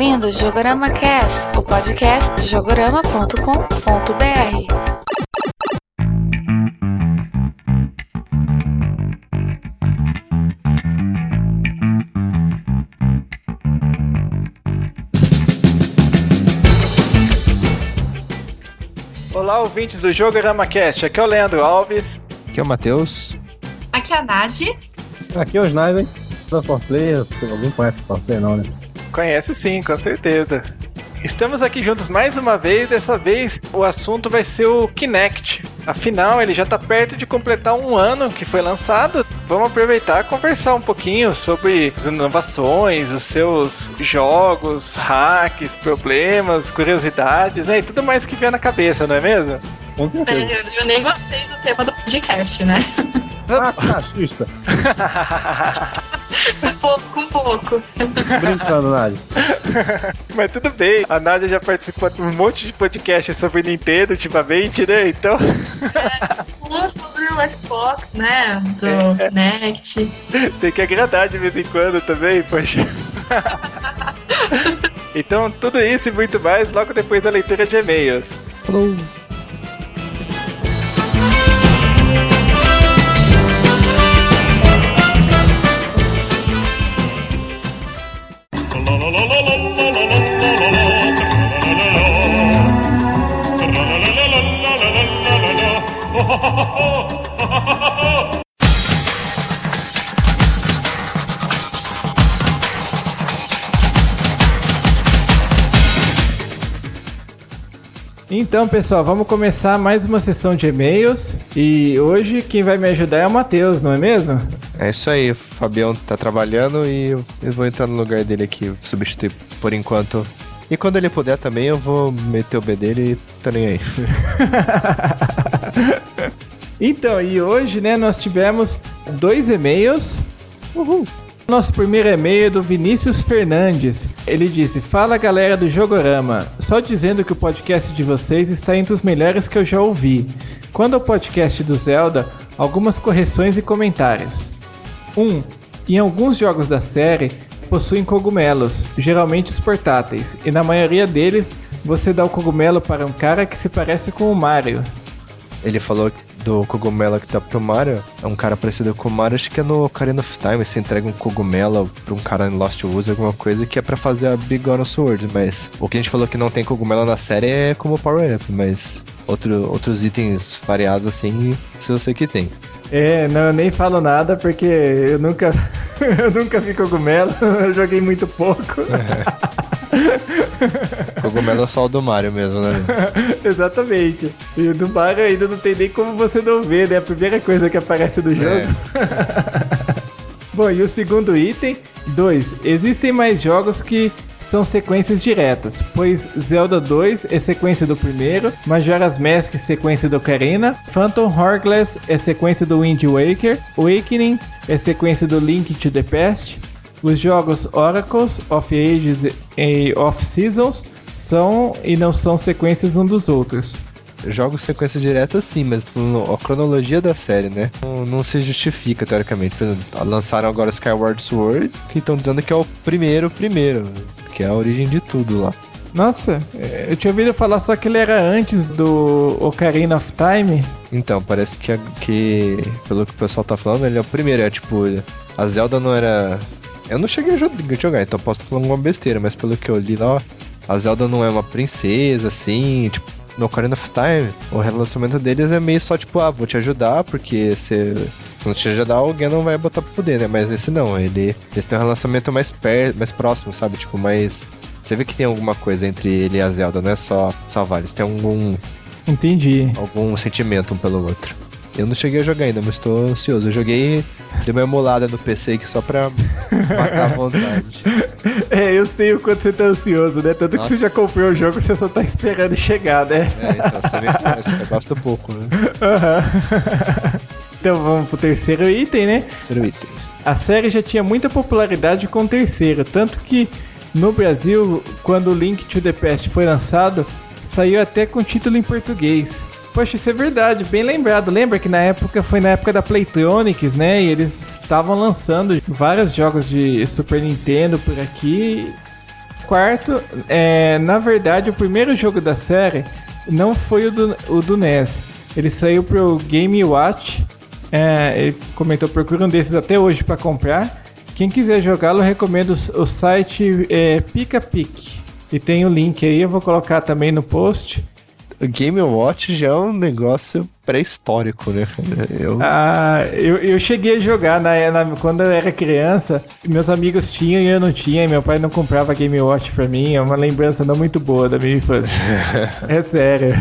ouvindo o Jogorama Cast, o podcast de jogorama.com.br. Olá, ouvintes do Jogorama Cast. Aqui é o Leandro Alves. Aqui é o Matheus. Aqui é a Nadi. Aqui é o Sniper da Forplay. Alguém conhece o Forplay, não, né? Conhece sim, com certeza. Estamos aqui juntos mais uma vez. Dessa vez o assunto vai ser o Kinect. Afinal, ele já está perto de completar um ano que foi lançado. Vamos aproveitar e conversar um pouquinho sobre as inovações, os seus jogos, hacks, problemas, curiosidades, né? E tudo mais que vier na cabeça, não é mesmo? Com certeza. Eu, eu nem gostei do tema do podcast, né? Ah, cachista. pouco, um pouco. Brincando, Nádia. Mas tudo bem, a Nádia já participou de um monte de podcast sobre Nintendo ultimamente, né? Então. Um sobre o Xbox, né? Do Kinect. Tem que agradar de vez em quando também, poxa. então, tudo isso e muito mais logo depois da leitura de e-mails. Falou. Então, pessoal, vamos começar mais uma sessão de e-mails. E hoje quem vai me ajudar é o Matheus, não é mesmo? É isso aí, o Fabião tá trabalhando e eu vou entrar no lugar dele aqui, substituir por enquanto. E quando ele puder também, eu vou meter o B dele e tá nem aí. Então, e hoje, né, nós tivemos dois e-mails. Uhul. Nosso primeiro e-mail é do Vinícius Fernandes. Ele disse: Fala galera do Jogorama, só dizendo que o podcast de vocês está entre os melhores que eu já ouvi. Quando ao podcast do Zelda, algumas correções e comentários. 1. Um, em alguns jogos da série, possuem cogumelos, geralmente os portáteis, e na maioria deles, você dá o cogumelo para um cara que se parece com o Mario. Ele falou do cogumelo que tá pro Mario, é um cara parecido com o Mario, acho que é no Ocarina of Time, você entrega um cogumelo pra um cara em Lost Woods, alguma coisa que é pra fazer a Big God Sword, mas o que a gente falou que não tem cogumelo na série é como Power Up, mas outro, outros itens variados assim, se eu sei que tem. É, não, eu nem falo nada porque eu nunca, eu nunca vi cogumelo, eu joguei muito pouco. Cogumelo é só o do Mario mesmo, né? Exatamente. E o do Mario ainda não tem nem como você não ver, né? A primeira coisa que aparece no jogo. Bom, e o segundo item, 2. Existem mais jogos que são sequências diretas, pois Zelda 2 é sequência do primeiro, Majora's Mask é sequência do Ocarina, Phantom Hourglass é sequência do Wind Waker, Awakening é sequência do Link to the Past, os jogos Oracles, of Ages e of Seasons são e não são sequências um dos outros. Jogos sequência direta sim, mas a cronologia da série, né? Não, não se justifica, teoricamente. Por exemplo, lançaram agora Skyward Sword, que estão dizendo que é o primeiro primeiro, que é a origem de tudo lá. Nossa, eu tinha ouvido falar só que ele era antes do Ocarina of Time. Então, parece que, que pelo que o pessoal tá falando, ele é o primeiro. É tipo, a Zelda não era. Eu não cheguei a jo- jogar, então posso estar falando alguma besteira, mas pelo que eu li lá, ó, a Zelda não é uma princesa, assim, tipo, no Ocarina of Time, o relacionamento deles é meio só tipo, ah, vou te ajudar, porque se, se não te ajudar, alguém não vai botar pra fuder, né? Mas esse não, ele, eles têm um relacionamento mais, per, mais próximo, sabe? Tipo, mais. Você vê que tem alguma coisa entre ele e a Zelda, não é só salvar, eles têm algum, Entendi. algum sentimento um pelo outro. Eu não cheguei a jogar ainda, mas tô ansioso. Eu joguei, dei uma emulada no PC aqui só pra matar a vontade. É, eu sei o quanto você tá ansioso, né? Tanto Nossa. que você já comprou o jogo, você só tá esperando chegar, né? É, então você me conhece, eu gosto pouco, né? Aham. então vamos pro terceiro item, né? Terceiro item. A série já tinha muita popularidade com o terceiro, tanto que no Brasil, quando o Link to the Past foi lançado, saiu até com título em português. Poxa, isso é verdade, bem lembrado. Lembra que na época foi na época da Playtronics, né? E eles estavam lançando vários jogos de Super Nintendo por aqui. quarto, é, na verdade, o primeiro jogo da série não foi o do, o do NES. Ele saiu pro Game Watch. É, ele comentou, procura um desses até hoje para comprar. Quem quiser jogá-lo, recomendo o, site é, PicaPic. E tem o link aí, eu vou colocar também no post. O Game Watch já é um negócio pré-histórico, né? Eu, Ah, eu, eu cheguei a jogar na, na- quando eu era criança. Meus amigos tinham e eu não tinha. E meu pai não comprava Game Watch pra mim. É uma lembrança não muito boa da minha infância. é sério.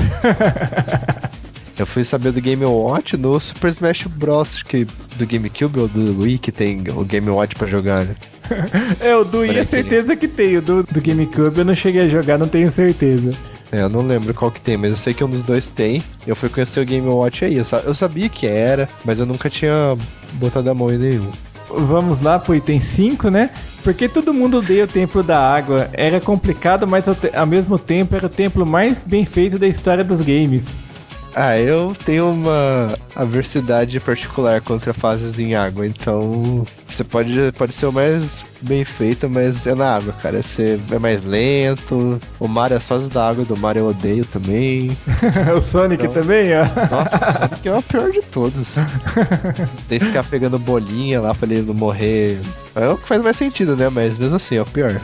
eu fui saber do Game Watch no Super Smash Bros. Que, do GameCube ou do Wii que tem o Game Watch pra jogar, né? é, o do Wii é certeza que tem. O do, do GameCube eu não cheguei a jogar, não tenho certeza. É, eu não lembro qual que tem, mas eu sei que um dos dois tem. Eu fui conhecer o Game Watch aí. Eu, sa- eu sabia que era, mas eu nunca tinha botado a mão em nenhum. Vamos lá pro item 5, né? Porque todo mundo odeia o Templo da Água. Era complicado, mas ao, ao mesmo tempo era o templo mais bem feito da história dos games. Ah, eu tenho uma aversidade particular contra fases em água, então você pode, pode ser o mais bem feito, mas é na água, cara. Você é mais lento. O Mario, as fases da água do Mario eu odeio também. o Sonic Então. também, ó. Nossa, o Sonic é o pior de todos. Tem que ficar pegando bolinha lá pra ele não morrer. É o que faz mais sentido, né? Mas mesmo assim, é o pior.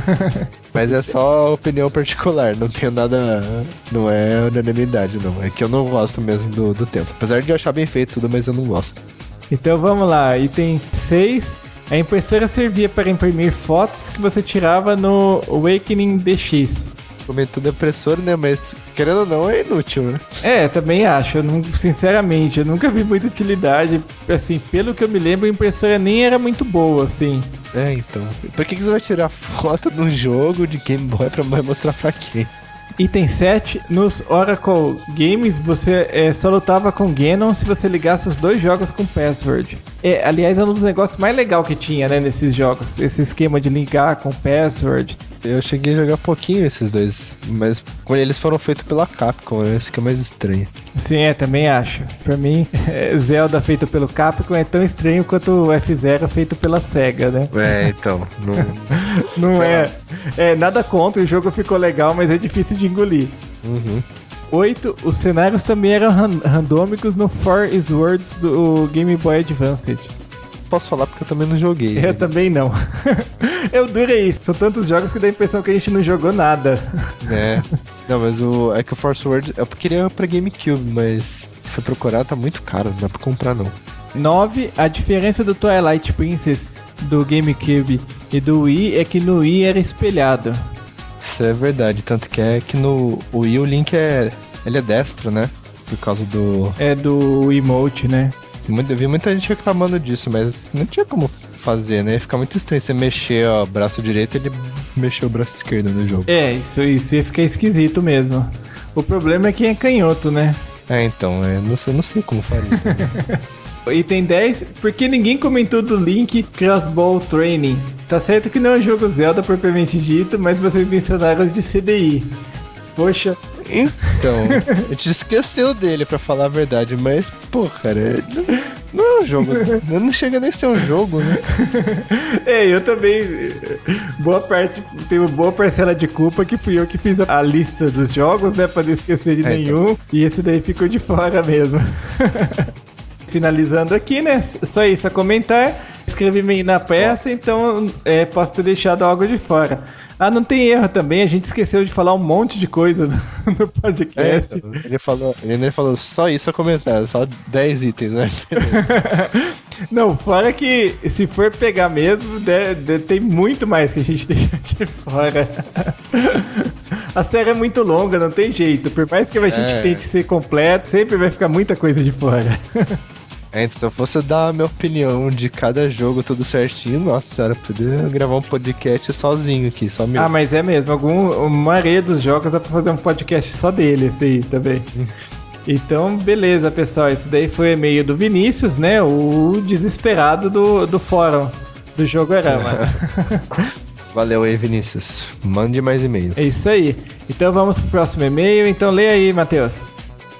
Mas é só opinião particular, não tenho nada. Não é unanimidade, não. É que eu não gosto mesmo do, do tempo. Apesar de eu achar bem feito tudo, mas eu não gosto. Então vamos lá, item 6. A impressora servia para imprimir fotos que você tirava no Awakening DX. Como tudo é impressora, né? Mas querendo ou não, é inútil, né? É, também acho. Eu não, sinceramente, eu nunca vi muita utilidade. Assim, pelo que eu me lembro, a impressora nem era muito boa, assim. É, então. Por que, que você vai tirar foto num jogo de Game Boy pra mostrar pra quem? Item 7, nos Oracle Games você é, só lutava com Ganon se você ligasse os dois jogos com password. É, aliás, é um dos negócios mais legais que tinha né, nesses jogos. Esse esquema de ligar com password. Eu cheguei a jogar pouquinho esses dois, mas quando eles foram feitos pela Capcom, né? Isso que é mais estranho. Sim, é, também acho. Pra mim, é, Zelda feito pelo Capcom é tão estranho quanto o F-Zero feito pela SEGA, né? É, então. Não... Não é, lá. é. Nada contra, o jogo ficou legal, mas é difícil de engolir. Uhum. 8. Os cenários também eram ran- randômicos no Four Swords do Game Boy Advance. Posso falar porque eu também não joguei. Eu também não. Eu duro é isso. São tantos jogos que dá a impressão que a gente não jogou nada. É. Não, mas o. É que o Force Word. Eu queria pra GameCube, mas. Fui procurar, tá muito caro, não dá pra comprar não. 9. A diferença do Twilight Princess do GameCube e do Wii é que no Wii era espelhado. Isso é verdade, tanto que é que no Wii o Link é. Ele é destro, né? Por causa do. É do emote, né? Eu vi muita gente reclamando disso, mas não tinha como fazer, né? Ia ficar muito estranho você mexer ó, o braço direito e ele mexer o braço esquerdo no jogo. É, isso, isso ia ficar esquisito mesmo. O problema é quem é canhoto, né? É, então, é, não, sei, não sei como faria. também. Item 10, porque ninguém comentou do Link Crossbow Training. Tá certo que não é um jogo Zelda propriamente dito, mas vocês mencionaram os de CDI. Poxa, então, a gente esqueceu dele, pra falar a verdade, mas, pô, cara, não, é um jogo. Não chega nem a ser um jogo, né? é, eu também. Boa parte, tenho boa parcela de culpa que fui eu que fiz a, lista dos jogos, né, pra não esquecer de É, então. nenhum, e esse daí ficou de fora mesmo. Finalizando aqui, né? Só isso a comentar. Escrevi-me na peça, então é, posso ter deixado algo de fora. Ah, não tem erro também, a gente esqueceu de falar um monte de coisa no É, podcast. então, ele falou, ele nem falou só isso a comentar, só 10 itens, né? Não, fora que se for pegar mesmo, de- de- tem muito mais que a gente deixa de fora. A série é muito longa, não tem jeito. Por mais que a gente É. tente ser completo, sempre vai ficar muita coisa de fora. Então, se eu fosse dar a minha opinião de cada jogo tudo certinho, nossa senhora, poderia gravar um podcast sozinho aqui, só meu. Ah, mas é mesmo, algum, a maioria dos jogos dá pra fazer um podcast só dele, esse aí também. Então, beleza, pessoal. Esse daí foi o e-mail do Vinícius, né? O desesperado do, do fórum do Jogorama. Valeu aí, Vinícius. Mande mais e-mail. É isso aí. Então vamos pro próximo e-mail. Então leia aí, Matheus.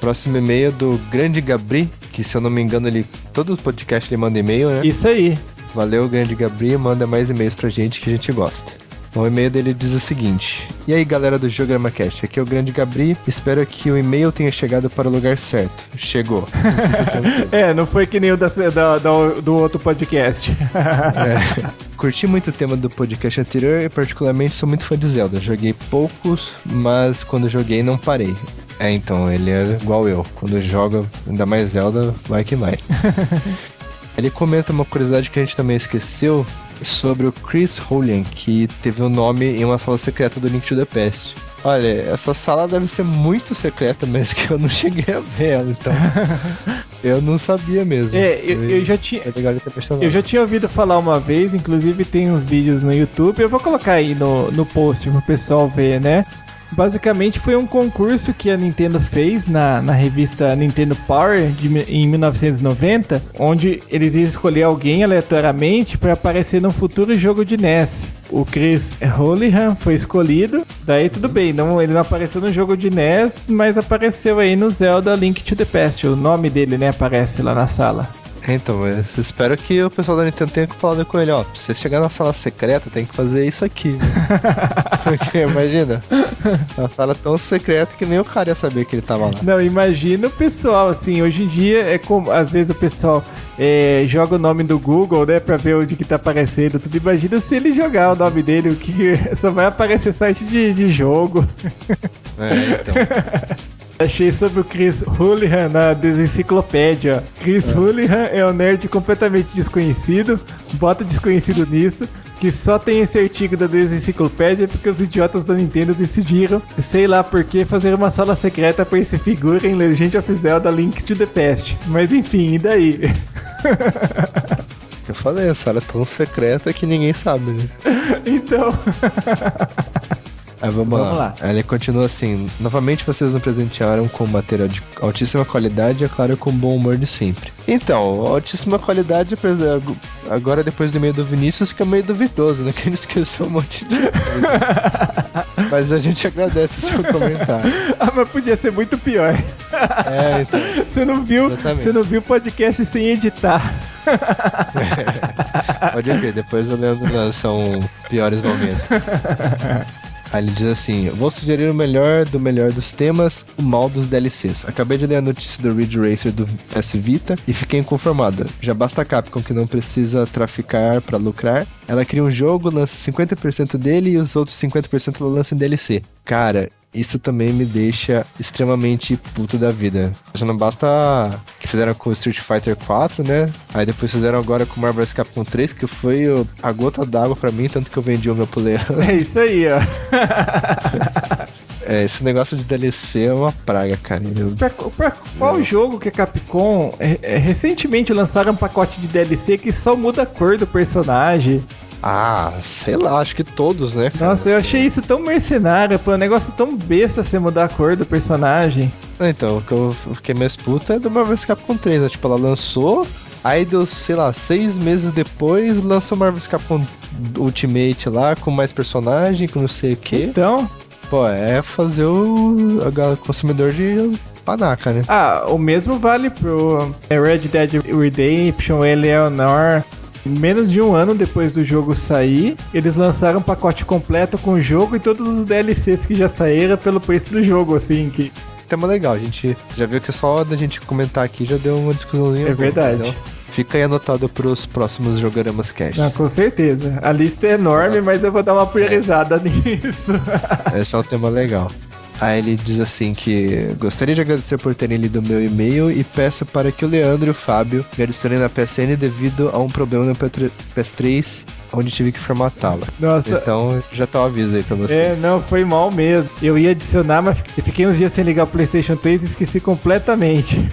Próximo e-mail é do Grande Gabri, que se eu não me engano, ele. Todo podcast ele manda e-mail, né? Isso aí. Valeu, Grande Gabri, manda mais e-mails pra gente que a gente gosta. O e-mail dele diz o seguinte: E aí, galera do Jograma Cast, aqui é o Grande Gabri. Espero que o e-mail tenha chegado para o lugar certo. Chegou. É, não foi que nem o da, da- da- do outro podcast. É. Curti muito o tema do podcast anterior e particularmente sou muito fã de Zelda. Joguei poucos, mas quando joguei não parei. É, então, ele é igual eu. Quando joga, ainda mais Zelda, vai que vai. ele comenta uma curiosidade que a gente também esqueceu sobre o Chris Holian, que teve o nome em uma sala secreta do Link to the Past. Olha, essa sala deve ser muito secreta mesmo, que eu não cheguei a ver ela, então. eu não sabia mesmo. É, eu, eu já tinha. É Eu já tinha ouvido falar uma vez, inclusive tem uns vídeos no YouTube, eu vou colocar aí no, no post pro pessoal ver, né? Basicamente foi um concurso que a Nintendo fez na, na revista Nintendo Power de, em 1990, onde eles iam escolher alguém aleatoriamente para aparecer num futuro jogo de NES. O Chris Holihan foi escolhido, daí tudo bem, não, ele não apareceu no jogo de NES, mas apareceu aí no Zelda Link to the Past. O nome dele, né, aparece lá na sala. Então, eu espero que o pessoal da Nintendo tenha falado com ele, ó, pra você chegar na sala secreta tem que fazer isso aqui. né? Porque imagina, uma sala tão secreta que nem o cara ia saber que ele tava lá. Não, imagina o pessoal, assim, hoje em dia é como, às vezes o pessoal é, joga o nome do Google, né, pra ver onde que tá aparecendo, tudo. Imagina se ele jogar o nome dele, o que só vai aparecer site de, de jogo. É, então. Achei sobre o Chris Houlihan na desenciclopédia. Chris Houlihan é um nerd completamente desconhecido, bota desconhecido nisso, que só tem esse artigo da desenciclopédia porque os idiotas da Nintendo decidiram, sei lá por que, fazer uma sala secreta pra esse figura em Legend of Zelda Link to the Past. Mas enfim, e daí? Eu falei, a sala é tão secreta que ninguém sabe, né? então. Aí vamos, Vamos lá. lá. Ele continua assim: novamente vocês nos presentearam com material de altíssima qualidade e, é claro, com bom humor de sempre. Então, altíssima qualidade, apesar- agora depois do meio do Vinícius, que é meio duvidoso, né? Que ele esqueceu um monte de coisa. Mas a gente agradece o seu comentário. ah, mas podia ser muito pior. É, então. Você não viu, Exatamente. você não viu o podcast sem editar. Pode ver, depois o Leandro lança um piores momentos. Aí ele diz assim: Vou sugerir o melhor do melhor dos temas, o mal dos DLCs. Acabei de ler a notícia do Ridge Racer do PS Vita e fiquei inconformado. Já basta a Capcom que não precisa traficar pra lucrar. Ela cria um jogo, lança 50% dele e os outros 50% ela lança em DLC. Cara, isso também me deixa extremamente puto da vida. Já não basta que fizeram com o Street Fighter 4, né? Aí depois fizeram agora com o Marvel vs Capcom 3, que foi a gota d'água pra mim, tanto que eu vendi o meu pro Leandro. É isso aí, ó. É, esse negócio de DLC é uma praga, cara. Eu- Pra, pra qual jogo que a Capcom é, é, recentemente lançaram um pacote de DLC que só muda a cor do personagem? Ah, sei lá, acho que todos, né? Nossa, eu achei isso tão mercenário, pô, um negócio tão besta você mudar a cor do personagem. Então, o que eu fiquei mais puto é do Marvel Capcom 3, né? Tipo, ela lançou, aí deu, sei lá, seis meses depois, lançou Marvel vs Capcom Ultimate lá, com mais personagem, com não sei o quê. Então, Pô, é fazer o gal- consumidor de panaca, né? ah, o mesmo vale pro é, Red Dead Redemption, Eleanor. Menos de um ano depois do jogo sair, eles lançaram um pacote completo com o jogo e todos os DLCs que já saíram pelo preço do jogo, assim, que Tema legal, a gente já viu que só da gente comentar aqui já deu uma discussãozinha. é boa, verdade. entendeu? Fica aí anotado pros próximos Jogoramas Cast. Não, com certeza. A lista é enorme, mas eu vou dar uma priorizada nisso. Esse é um tema legal. Aí ele diz assim que gostaria de agradecer por terem lido meu e-mail e peço para que o Leandro e o Fábio me adicionem na PSN devido a um problema no PS3 onde tive que formatá-la. Nossa, Então já tá o aviso aí pra vocês. é, não, foi mal mesmo. Eu ia adicionar, mas fiquei uns dias sem ligar o PlayStation 3 e esqueci completamente.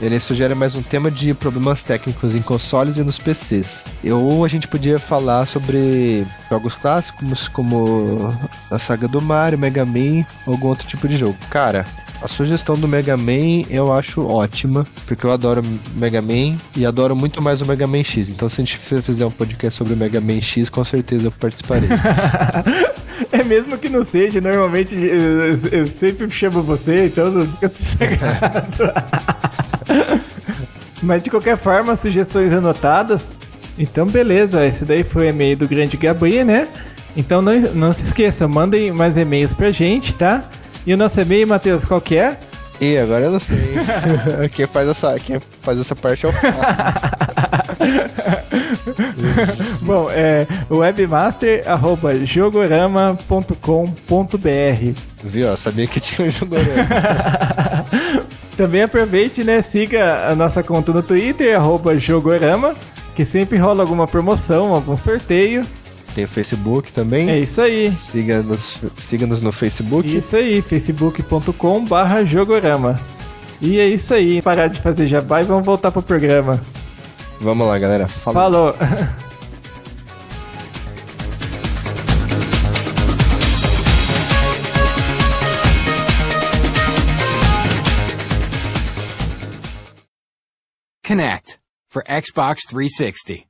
Ele sugere mais um tema de problemas técnicos em consoles e nos PCs. Ou a gente podia falar sobre jogos clássicos como a saga do Mario, Mega Man ou algum outro tipo de jogo. Cara, a sugestão do Mega Man eu acho ótima, porque eu adoro Mega Man e adoro muito mais o Mega Man X. Então se a gente fizer um podcast sobre o Mega Man X, com certeza eu participarei. É mesmo que não seja, normalmente eu, eu sempre chamo você, então não fica sossegado. Mas de qualquer forma, sugestões anotadas. Então beleza, esse daí foi o e-mail do grande Gabriel, né? Então não, não se esqueça, mandem mais e-mails pra gente, tá? E o nosso e-mail, Matheus, qual que é? E agora eu não sei. quem, faz essa, quem faz essa parte é o. Bom, é webmaster.jogorama.com.br Viu? Eu sabia que tinha um jogorama. Também aproveite, né? Siga a nossa conta no Twitter, arroba Jogorama, que sempre rola alguma promoção, algum sorteio. Tem o Facebook também. É isso aí. Siga-nos siga -nos no Facebook. Isso aí, facebook.com barra Jogorama. E é isso aí. Parar de fazer jabá e vamos voltar pro programa. Vamos lá, galera. Falou. Falou. Connect for Xbox 360.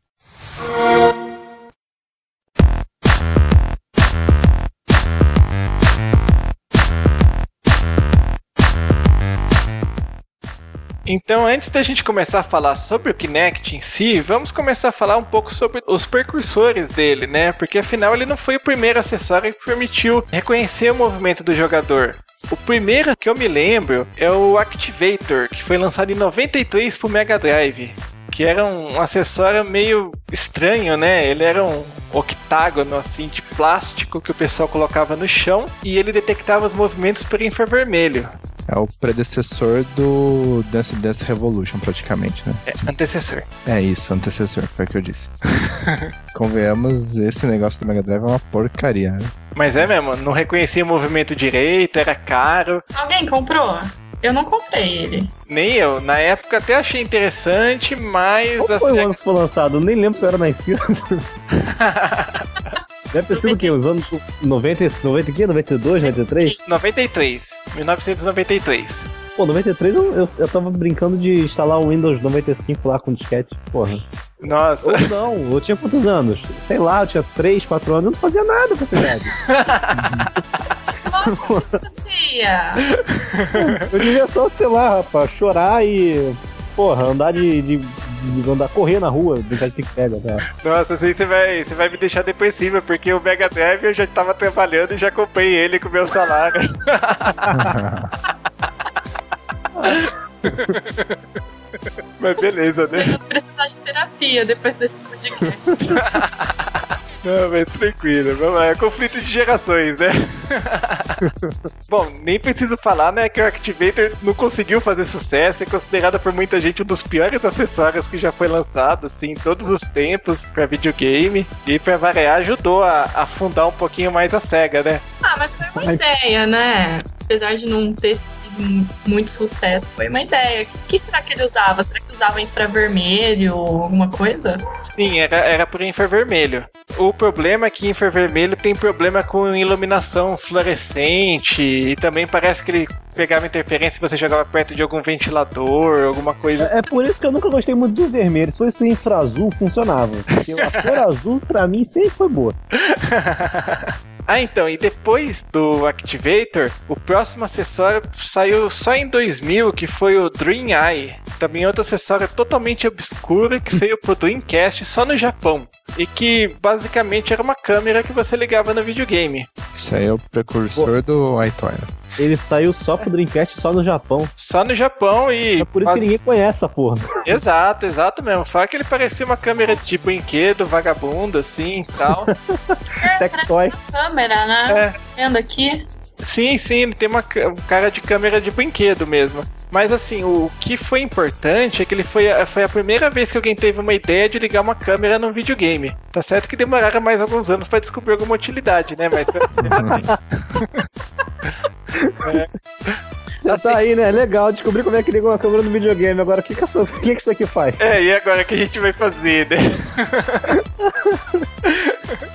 Então, antes da gente começar a falar sobre o Kinect em si, vamos começar a falar um pouco sobre os precursores dele, né? Porque afinal ele não foi o primeiro acessório que permitiu reconhecer o movimento do jogador. O primeiro que eu me lembro é o Activator, que foi lançado em 93 para o Mega Drive que era um acessório meio estranho, né? Ele era um octágono assim de plástico que o pessoal colocava no chão e ele detectava os movimentos por infravermelho. É o predecessor do Dance Dance Revolution, praticamente, né? É, antecessor. É isso, antecessor, foi o que eu disse. Convenhamos, esse negócio do Mega Drive é uma porcaria, né? Mas é mesmo, não reconhecia o movimento direito, era caro. Alguém comprou? Eu não comprei ele. Nem eu. Na época até achei interessante, mas. Qual foi o ano que foi lançado? Eu nem lembro se era nascido. Deve ter sido o quê? Os anos 90, 90 aqui? 92, 93? 93. 1993. Pô, 93 eu, eu, eu tava brincando de instalar o Windows 95 lá com disquete. Porra. Nossa. Ou não, eu tinha quantos anos? Sei lá, eu tinha 3, 4 anos, eu não fazia nada com essa idade. Eu devia só, sei lá, rapaz, chorar e. Porra, andar de. de, de andar correr na rua, brincar de pique-pega, tá? Nossa, assim você vai, você vai me deixar depressiva, porque o Mega Drive eu já tava trabalhando e já comprei ele com o meu salário. Mas beleza, né? Eu vou precisar de terapia depois desse podcast. Não, mas tranquilo, vamos lá, é conflito de gerações, né? Bom, nem preciso falar, né, que o Activator não conseguiu fazer sucesso, é considerado por muita gente um dos piores acessórios que já foi lançado, assim, em todos os tempos para videogame, e para variar ajudou a afundar um pouquinho mais a SEGA, né? Ah, mas foi uma ideia, né? Apesar de não ter sido muito sucesso, foi uma ideia. O que será que ele usava? Será que usava infravermelho ou alguma coisa? Sim, era, era por infravermelho. O problema é que infravermelho tem problema com iluminação fluorescente e também parece que ele pegava interferência se você jogava perto de algum ventilador, alguma coisa. É, é por isso que eu nunca gostei muito do vermelho. Se fosse infra-azul, funcionava. Porque a cor azul, pra mim, sempre foi boa. Ah, então, e depois do Activator, o próximo acessório saiu só em 2000, que foi o Dream Eye. Também outro acessório totalmente obscuro que saiu pro Dreamcast só no Japão. E que basicamente era uma câmera que você ligava no videogame. Isso aí é o precursor do iToy. né? Ele saiu só pro Dreamcast só no Japão. Só no Japão e. É por isso que ninguém conhece essa porra. Exato, exato mesmo. Fala que ele parecia uma câmera de brinquedo, vagabundo, assim e tal. Tectoy. Câmera, né? É. Vendo aqui. Sim, sim, ele tem uma ca- cara de câmera de brinquedo mesmo. Mas assim, o que foi importante é que ele foi a, foi a primeira vez que alguém teve uma ideia de ligar uma câmera num videogame. Tá certo que demoraram mais alguns anos pra descobrir alguma utilidade, né? Mas. Já tá aí, né? Legal, descobri como é que liga uma câmera no videogame. Agora, o que, que, essa- o que, que isso aqui faz? É, e agora o que a gente vai fazer, né?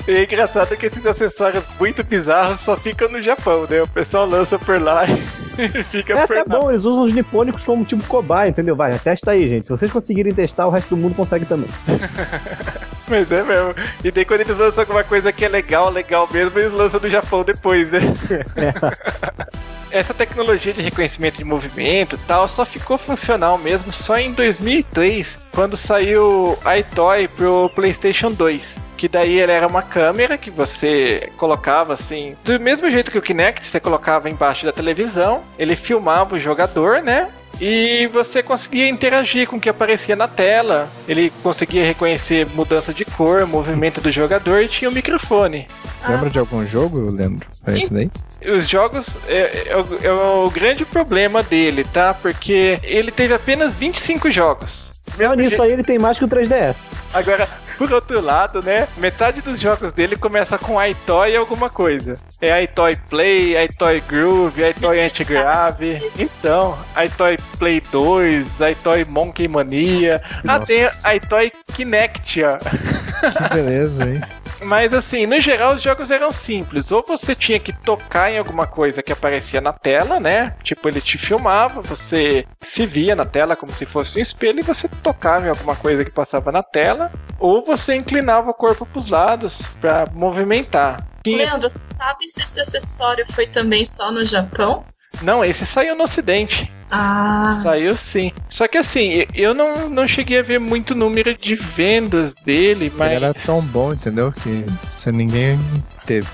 E é engraçado que esses acessórios muito bizarros só ficam no Japão, né? O pessoal lança por lá e fica É por até lá. bom, eles usam os nipônicos como tipo cobaia, entendeu? Vai, testa aí, gente. Se vocês conseguirem testar, o resto do mundo consegue também. Mas é mesmo. E daí quando eles lançam alguma coisa que é legal, legal mesmo, eles lançam no Japão depois, né? Essa tecnologia de reconhecimento de movimento e tal só ficou funcional mesmo só em 2003, quando saiu iToy pro PlayStation 2. Que daí ele era uma câmera que você colocava assim, do mesmo jeito que o Kinect, você colocava embaixo da televisão, ele filmava o jogador, né? E você conseguia interagir com o que aparecia na tela. Ele conseguia reconhecer mudança de cor, movimento do jogador e tinha o um microfone. Lembra de algum jogo, Leandro? É esse daí? Os jogos é, é, o- é o grande problema dele, tá? Porque ele teve apenas 25 jogos. Mas nisso aí ele tem mais que o 3DS. Agora, por outro lado, né? Metade dos jogos dele começa com iToy alguma coisa. É iToy Play, iToy Groove, iToy Anti-Grave. Então, iToy Play 2, iToy Monkey Mania. Nossa. tem iToy Kinect, ó. Que beleza, hein? Mas assim, no geral os jogos eram simples. Ou você tinha que tocar em alguma coisa que aparecia na tela, né? Tipo, ele te filmava, você se via na tela como se fosse um espelho e você tocava em alguma coisa que passava na tela. Ou você inclinava o corpo pros lados pra movimentar. Tinha- Leandro, você sabe se esse acessório foi também só no Japão? Não, esse saiu no ocidente. Ah, Saiu sim. Só que assim, eu não, não cheguei a ver muito número de vendas dele, mas. Ele era tão bom, entendeu? Que se ninguém teve.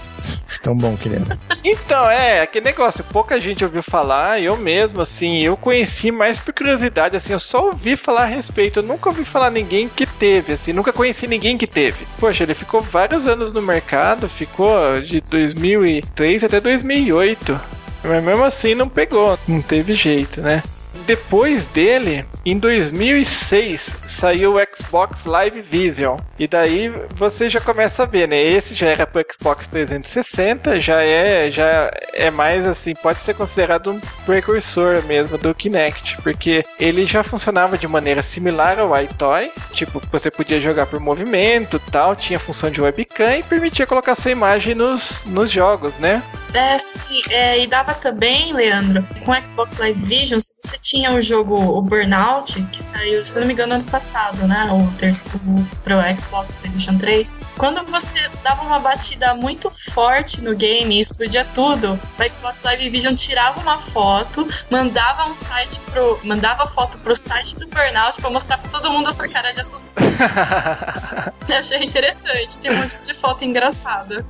Tão bom que ele era. Então, é, aquele negócio, pouca gente ouviu falar, eu mesmo, assim, eu conheci mais por curiosidade, assim, eu só ouvi falar a respeito, eu nunca ouvi falar ninguém que teve, assim, nunca conheci ninguém que teve. Poxa, ele ficou vários anos no mercado, ficou de 2003 até 2008, mas mesmo assim não pegou, não teve jeito, né? Depois dele, em 2006, saiu o Xbox Live Vision. E daí você já começa a ver, né? Esse já era pro Xbox 360, já é, já é mais assim, pode ser considerado um precursor mesmo do Kinect, porque ele já funcionava de maneira similar ao iToy, tipo, você podia jogar por movimento, tal, tinha função de webcam e permitia colocar sua imagem nos, nos jogos, né? É, sim, é, e dava também, Leandro, com o Xbox Live Vision, se você tinha o jogo o Burnout, que saiu, se eu não me engano, ano passado, né? O terceiro pro Xbox PlayStation 3. Quando você dava uma batida muito forte no game e explodia tudo, o Xbox Live Vision tirava uma foto, mandava um site pro. mandava a foto pro site do Burnout pra mostrar pra todo mundo a sua cara de assustado. Eu achei interessante, tem um monte de foto engraçada.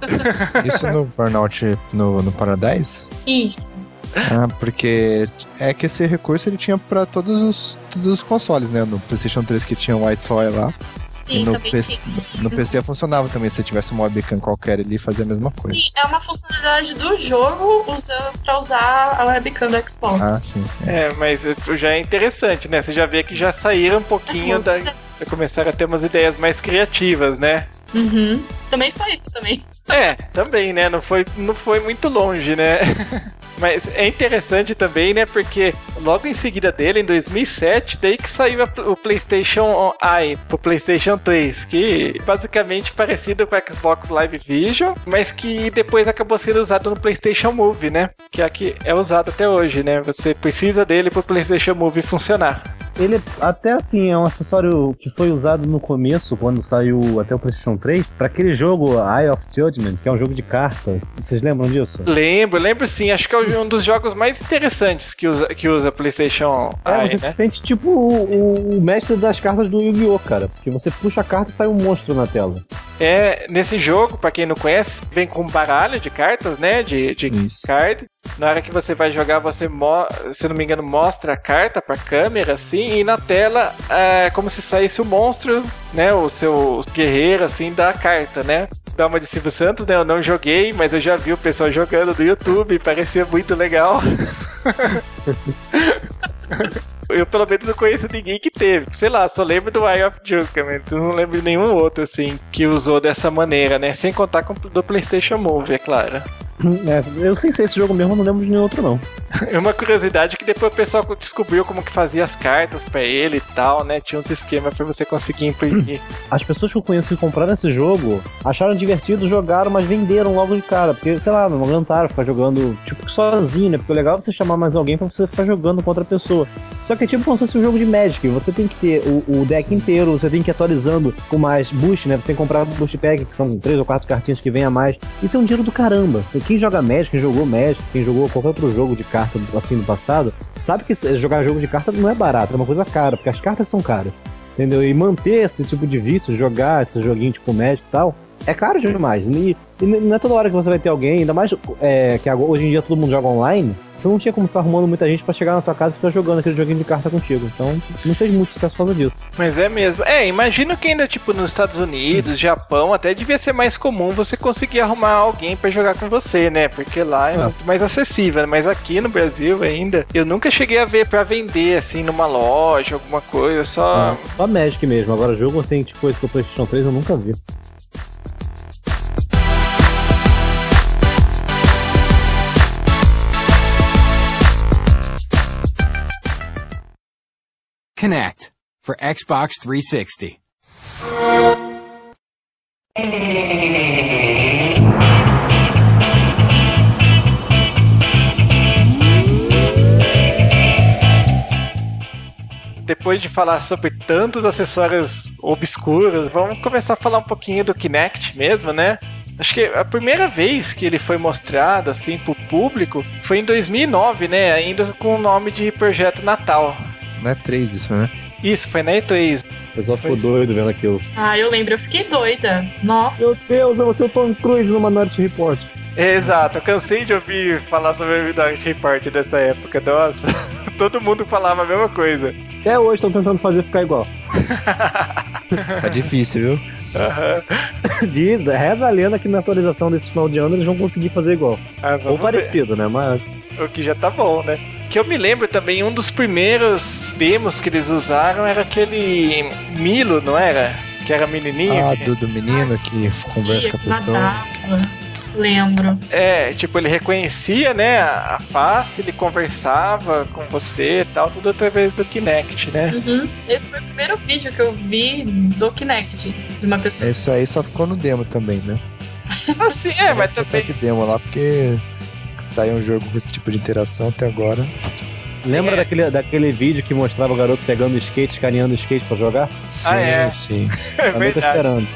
Isso no Burnout no, no Paradise? Isso. Ah, porque é que esse recurso ele tinha pra todos os, todos os consoles, né? No PlayStation 3 que tinha o iToy lá. Sim, e no também PC, no PC funcionava também. Se tivesse uma webcam qualquer ali, fazia a mesma coisa. Sim, é uma funcionalidade do jogo usa, pra usar a webcam do Xbox. Ah, sim. É, mas já é interessante, né? Você já vê que já saíram um pouquinho da. Já começaram a ter umas ideias mais criativas, né? Uhum. Também só isso também. É, também, né? Não foi, não foi muito longe, né? Mas é interessante também, né? Porque logo em seguida dele, em 2007, daí que saiu a- o PlayStation Eye pro PlayStation 3, que basicamente parecido com o Xbox Live Vision, mas que depois acabou sendo usado no PlayStation Move, né? Que é que é usado até hoje, né? Você precisa dele pro PlayStation Move funcionar. Ele até assim é um acessório que foi usado no começo, quando saiu até o PlayStation 3, pra aquele jogo Eye of Judgment, que é um jogo de cartas. Vocês lembram disso? Lembro, lembro sim. Acho que é um dos jogos mais interessantes que usa, que usa PlayStation É, Eye, você né? se sente tipo o, o- mestre das cartas do Yu-Gi-Oh, cara. Porque você puxa a carta e sai um monstro na tela. É, nesse jogo, pra quem não conhece, vem com um baralho de cartas, né? De, de Isso. cards. Na hora que você vai jogar, você, se não me engano, mostra a carta pra câmera, assim, e na tela é como se saísse o monstro, né? O seu guerreiro, assim, da carta, né? Dá uma de Silvio Santos, né? Eu não joguei, mas eu já vi o pessoal jogando no YouTube, parecia muito legal. Eu pelo menos não conheço ninguém que teve. Sei lá, só lembro do Eye of Judgment. Não lembro de nenhum outro, assim, que usou dessa maneira, né? Sem contar com do PlayStation Move, é claro. É, eu sem ser esse jogo mesmo, não lembro de nenhum outro, não. É uma curiosidade que depois o pessoal descobriu como que fazia as cartas pra ele e tal, né? Tinha uns esquemas pra você conseguir imprimir. As pessoas que eu conheço que compraram esse jogo acharam divertido, jogaram, mas venderam logo de cara. Porque, sei lá, não aguentaram ficar jogando, tipo, sozinho, né? Porque o legal é você chamar mais alguém pra você ficar jogando com outra pessoa. Só que é tipo como se fosse um jogo de Magic. Você tem que ter o, o deck inteiro, você tem que ir atualizando com mais boost, né? Você tem que comprar boost pack, que são três ou quatro cartinhas que vem a mais. Isso é um dinheiro do caramba. Quem joga Magic, quem jogou Magic, quem jogou qualquer outro jogo de carta assim no passado, sabe que jogar jogo de carta não é barato, é uma coisa cara, porque as cartas são caras. Entendeu? E manter esse tipo de vício, jogar esse joguinho tipo Magic e tal, é caro demais. E, e não é toda hora que você vai ter alguém, ainda mais é, que agora- hoje em dia todo mundo joga online. Você não tinha como ficar arrumando muita gente pra chegar na tua casa e ficar jogando aquele joguinho de carta contigo. Então não fez muito sucesso causa disso. Mas é mesmo. É, imagino que ainda, tipo, nos Estados Unidos, Japão, até devia ser mais comum você conseguir arrumar alguém pra jogar com você, né? Porque lá é Ah. muito mais acessível. Mas aqui no Brasil ainda, eu nunca cheguei a ver pra vender, assim, numa loja, alguma coisa, só. Só Magic mesmo. Agora jogo assim, tipo esse do PlayStation 3 eu nunca vi. Connect for Xbox 360. Depois de falar sobre tantos acessórios obscuros, vamos começar a falar um pouquinho do Kinect mesmo, né? Acho que a primeira vez que ele foi mostrado assim pro público foi em 2009, né? Ainda com o nome de Projeto Natal. Não é 3 isso, né? Isso, foi na E3. O pessoal ficou doido vendo aquilo. Ah, eu lembro, eu fiquei doida. Nossa. Meu Deus, eu vou ser o Tom Cruise no Minority Report. Exato, eu cansei de ouvir falar sobre a Minority Report dessa época. Nossa, todo mundo falava a mesma coisa. Até hoje estão tentando fazer ficar igual. Tá difícil, viu? Aham. Diz, reza a lenda que na atualização desse final de ano eles vão conseguir fazer igual. Ah, Ou vamos ver. parecido, né? Mas O que já tá bom, né? Que eu me lembro também, um dos primeiros demos que eles usaram era aquele Milo, não era? Que era menininho. Ah, do, do menino que conversa com a pessoa. Nadava. Lembro. É, tipo, ele reconhecia, né, a face, ele conversava com você e tal, tudo através do Kinect, né? Uhum. Esse foi o primeiro vídeo que eu vi do Kinect. De uma pessoa. Isso aí só ficou no demo também, né? Assim, é, mas Até também. que demo lá, porque saiu um jogo com esse tipo de interação até agora. lembra É. daquele, daquele vídeo que mostrava o garoto pegando o skate, escaneando o skate pra jogar? Sim, Ah, é? sim. É Também tô verdade. esperando.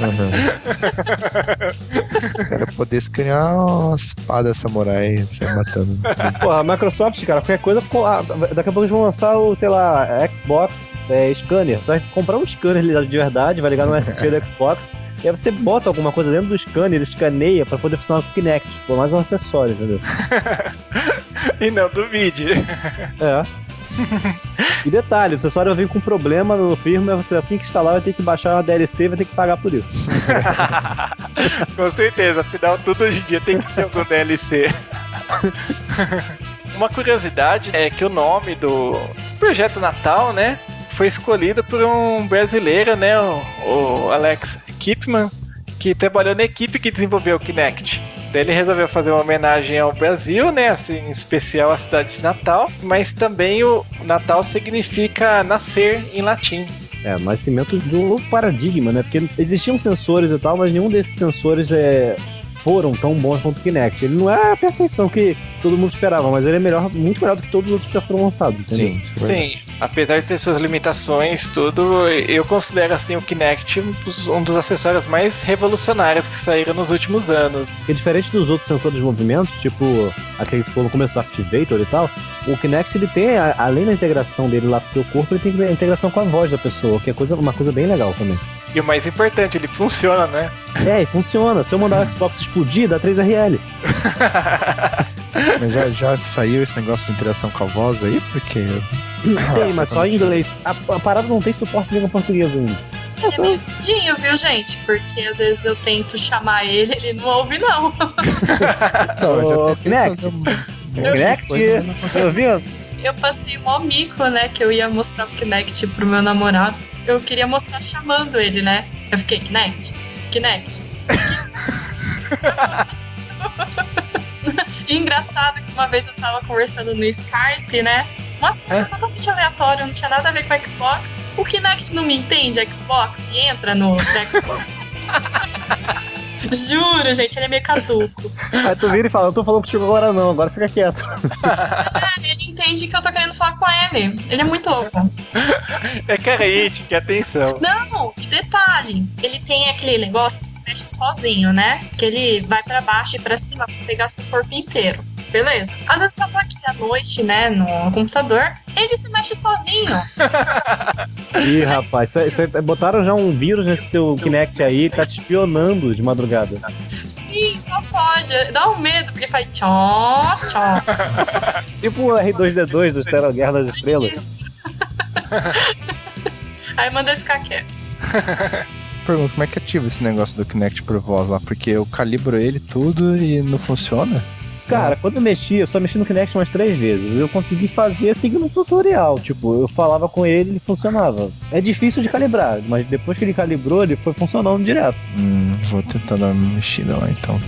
Uhum. Quero poder escanear uma espada samurai, sair matando. Porra, a Microsoft, cara, qualquer coisa. co- ah, Daqui a pouco eles vão lançar o, sei lá, Xbox é, scanner. Você vai comprar um scanner de verdade, vai ligar no SP do Xbox. E aí você bota alguma coisa dentro do scanner, ele escaneia pra poder funcionar com o Kinect. Por mais um acessório, entendeu? E não duvide. É. E detalhe, o acessório vem com problema no firmware, você assim que instalar vai ter que baixar uma DLC e vai ter que pagar por isso. Com certeza, afinal, tudo hoje em dia tem que ter algum DLC. Uma curiosidade é que o nome do Projeto Natal, né, foi escolhido por um brasileiro, né, o, o Alex Kipman, que trabalhou na equipe que desenvolveu o Kinect. Daí ele resolveu fazer uma homenagem ao Brasil, né, assim, em especial à cidade de Natal, mas também o Natal significa nascer em latim. É, nascimento de um novo paradigma, né? Porque existiam sensores e tal, mas nenhum desses sensores é, foram tão bons quanto o Kinect. Ele não é a perfeição que todo mundo esperava, mas ele é melhor, muito melhor do que todos os outros que já foram lançados, entendeu? Sim, isso é. Sim, apesar de ter suas limitações, tudo, eu considero assim o Kinect um dos, acessórios mais revolucionários que saíram nos últimos anos. Porque diferente dos outros sensores de movimento, tipo aquele que ficou no começo do Activator e tal, o Kinect ele tem, a- além da integração dele lá pro teu corpo, ele tem a integração com a voz da pessoa, que é coisa, uma coisa bem legal também. E o mais importante, ele funciona, né? É, e funciona. Se eu mandar o Xbox explodir, dá 3RL. Mas já, já saiu esse negócio de interação com a voz aí? Porque. Tem, mas só em inglês. A, a parada não tem suporte língua portuguesa ainda. Ele é meio viu, gente? Porque às vezes eu tento chamar ele, ele não ouve, não. Então, eu Ô, já tentei Kinect. fazer um. um não consegui. Tá? Eu passei mó mico, né? Que eu ia mostrar o Kinect pro meu namorado. Eu queria mostrar chamando ele, né? Eu fiquei, Kinect, Kinect. e engraçado que uma vez eu tava conversando no Skype, né? Um assunto É? totalmente aleatório, não tinha nada a ver com o Xbox. O Kinect não me entende, Xbox, e entra no. Juro, gente, ele é meio caduco. Aí tu vira e fala, eu tô falando contigo agora não, agora fica quieto. É, ele entende que eu tô querendo falar com ele. Ele é muito louco. É carente, que atenção. Não, e detalhe, ele tem aquele negócio que se mexe sozinho, né? Que ele vai pra baixo e pra cima pra pegar seu corpo inteiro. Beleza. Às vezes eu tô aqui à noite, né, no computador, ele se mexe sozinho. Ih, rapaz, cê, cê- botaram já um vírus nesse teu Kinect aí, tá te espionando de madrugada. Sim, só pode. Dá um medo, porque faz tchó, tchó. Tipo o R2D2 do Estela Guerra das Estrelas. Aí manda ele ficar quieto. Pergunta, como é que ativa esse negócio do Kinect por voz lá? Porque eu calibro ele tudo e não funciona? Cara, quando eu mexi, eu só mexi no Kinect umas três vezes. Eu consegui fazer seguindo um tutorial. Tipo, eu falava com ele ele funcionava. É difícil de calibrar, mas depois que ele calibrou, ele foi funcionando direto. Hum, vou tentar dar uma mexida lá então.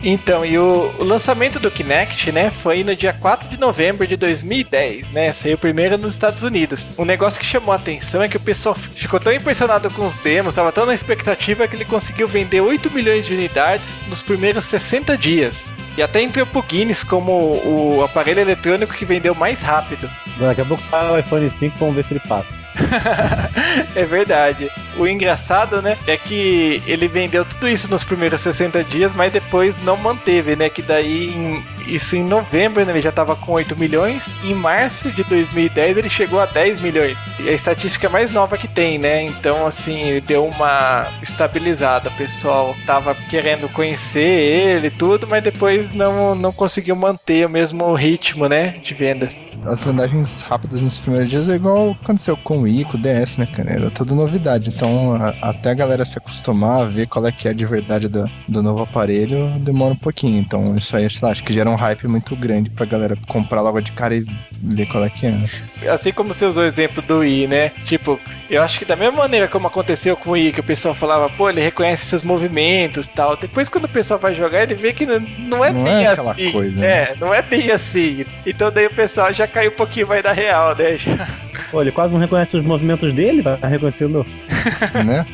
Então, e o, o lançamento do Kinect, né, foi no dia 4 de novembro de 2010, né? Saiu primeiro nos Estados Unidos. Um negócio que chamou a atenção é que o pessoal ficou tão impressionado com os demos, tava tão na expectativa que ele conseguiu vender 8 milhões de unidades nos primeiros 60 dias. E até entrou pro Guinness como o aparelho eletrônico que vendeu mais rápido. Daqui a pouco sai o iPhone 5, vamos ver se ele passa. é verdade. O engraçado, né, é que ele vendeu tudo isso nos primeiros 60 dias, mas depois não manteve, né? Que daí, em- isso em novembro, né, ele já tava com 8 milhões. Em março de 2010 ele chegou a 10 milhões. E a estatística mais nova que tem, né? Então, assim, deu uma estabilizada. O pessoal tava querendo conhecer ele tudo, mas depois não, não conseguiu manter o mesmo ritmo, né? De vendas. As vendagens rápidas nos primeiros dias é igual aconteceu com o Wii, com o DS, né, cara? Era tudo novidade. Então, a- até a galera se acostumar a ver qual é que é de verdade do, do novo aparelho, demora um pouquinho. Então, isso aí, sei lá, acho que gera um hype muito grande pra galera comprar logo de cara e ver qual é que é, né? assim como você usou o exemplo do Wii, né? Tipo, eu acho que da mesma maneira como aconteceu com o Wii, que o pessoal falava, pô, ele reconhece seus movimentos e tal. Depois, quando o pessoal vai jogar, ele vê que não, não é Não bem é aquela assim. coisa, É, não é bem assim. Então daí o pessoal já caiu um pouquinho mais da real, né? Já Pô, ele quase não reconhece os movimentos dele, vai reconhecendo. né?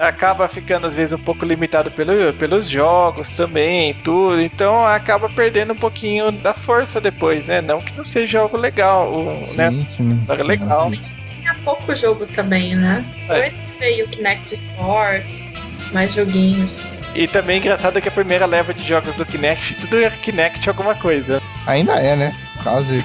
acaba ficando às vezes um pouco limitado pelo, pelos jogos também, tudo. Então acaba perdendo um pouquinho da força depois, né? Não que não seja algo legal, o- né? Sim, sim. Era legal. Tinha pouco jogo também, né? É. Depois que veio o Kinect Sports, mais joguinhos. E também engraçado que a primeira leva de jogos do Kinect, tudo era Kinect alguma coisa. Ainda é, né? Quase,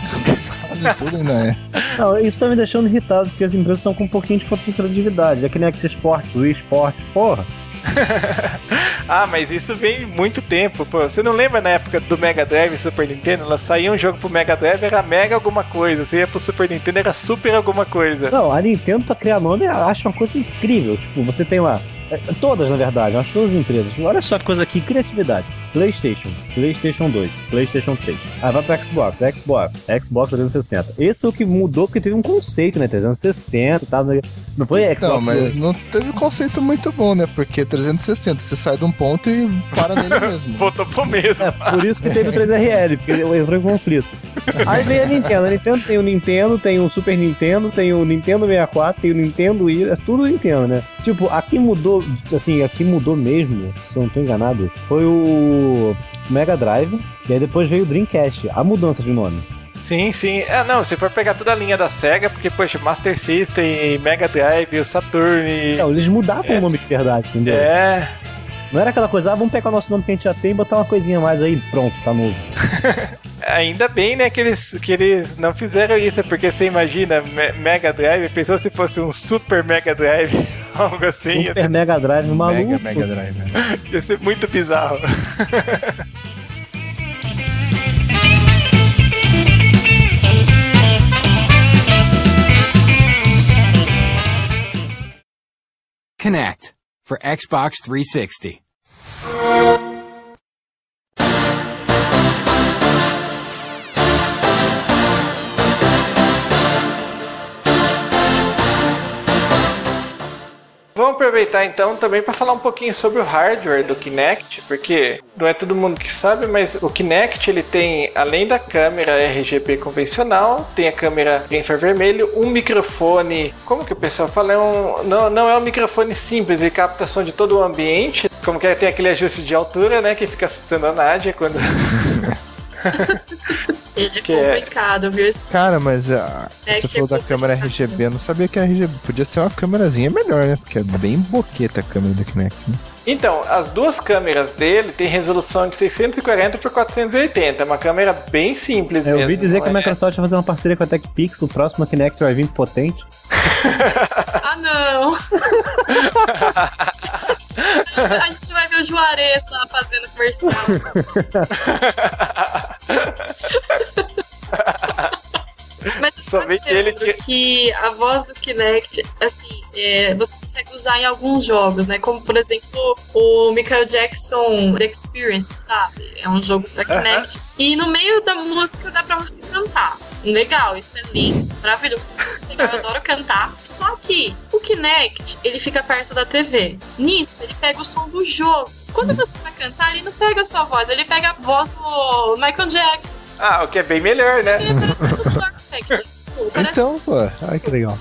quase tudo ainda é. Não, isso tá me deixando irritado, porque as empresas estão com um pouquinho de falta de criatividade. A Kinect Sports, o Wii Sports, porra. Ah, mas isso vem muito tempo, pô. Você não lembra na época do Mega Drive e Super Nintendo? Ela saía um jogo pro Mega Drive, era Mega alguma coisa. Você ia pro Super Nintendo, era Super alguma coisa. Não, a Nintendo pra criar nome, eu acho uma coisa incrível. Tipo, você tem lá. é, Todas, na verdade, acho todas as empresas. Olha só que coisa aqui, criatividade. PlayStation, PlayStation 2, PlayStation 3. Aí vai pra Xbox, Xbox, Xbox 360. Esse é o que mudou, porque teve um conceito, né? 360 e tal. Não foi Xbox. Não, mas não teve conceito muito bom, né? Porque 360, você sai de um ponto e para nele mesmo. Voltou pro mesmo. É, por isso que teve o 3RL, porque ele entrou em conflito. Aí vem a Nintendo. A Nintendo tem o Nintendo, tem o Super Nintendo, tem o Nintendo 64, tem o Nintendo Wii, é tudo Nintendo, né? Tipo, aqui mudou, assim, aqui mudou mesmo, se eu não tô enganado, foi o Mega Drive, e aí depois veio o Dreamcast, a mudança de nome. Sim, sim. Ah, não, se for pegar toda a linha da SEGA, porque, poxa, Master System, Mega Drive, o Saturn. Não, eles mudavam É. o nome de verdade, entendeu? É, Não era aquela coisa, ah, vamos pegar o nosso nome que a gente já tem e botar uma coisinha mais aí, pronto, tá novo. ainda bem, né, que eles, que eles não fizeram isso, porque você imagina, Me- Mega Drive, pensou se fosse um Super Mega Drive, algo assim, Super Mega Drive maluco. Mega, Mega Drive. Né? ia ser muito bizarro. Connect for Xbox 360. Vamos aproveitar então também para falar um pouquinho sobre o hardware do Kinect, porque não é todo mundo que sabe, mas o Kinect ele tem, além da câmera RGB convencional, tem a câmera infravermelho, um microfone, como que o pessoal fala? É um, não, não é um microfone simples, ele capta som de todo o ambiente, como que é, tem aquele ajuste de altura, né, que fica assustando a Nádia quando... Ele é Que é- complicado, viu? Cara, mas a, É você falou da chegou câmera. RGB, eu não sabia que a RGB podia ser uma câmerazinha melhor, né? Porque é bem boqueta a câmera do Kinect. Né? Então, as duas câmeras dele têm resolução de 640 por 480. É uma câmera bem simples Eu mesmo. ouvi dizer que a é- Microsoft vai fazer uma parceria com a TechPix, o próximo Kinect vai vir potente. Ah, não! A gente vai ver o Juarez lá fazendo comercial. Mas que ele tinha- que a voz do Kinect, assim, é, você consegue usar em alguns jogos, né? Como, por exemplo, o Michael Jackson The Experience, sabe? É um jogo pra Kinect. E no meio da música dá pra você cantar. Legal, isso é lindo, maravilhoso. Eu adoro cantar. Só que o Kinect, ele fica perto da TV. Nisso, ele pega o som do jogo. Quando você vai cantar, ele não pega a sua voz, ele pega a voz do Michael Jackson. Ah, o que é bem melhor, né? Então, pô, ai que legal.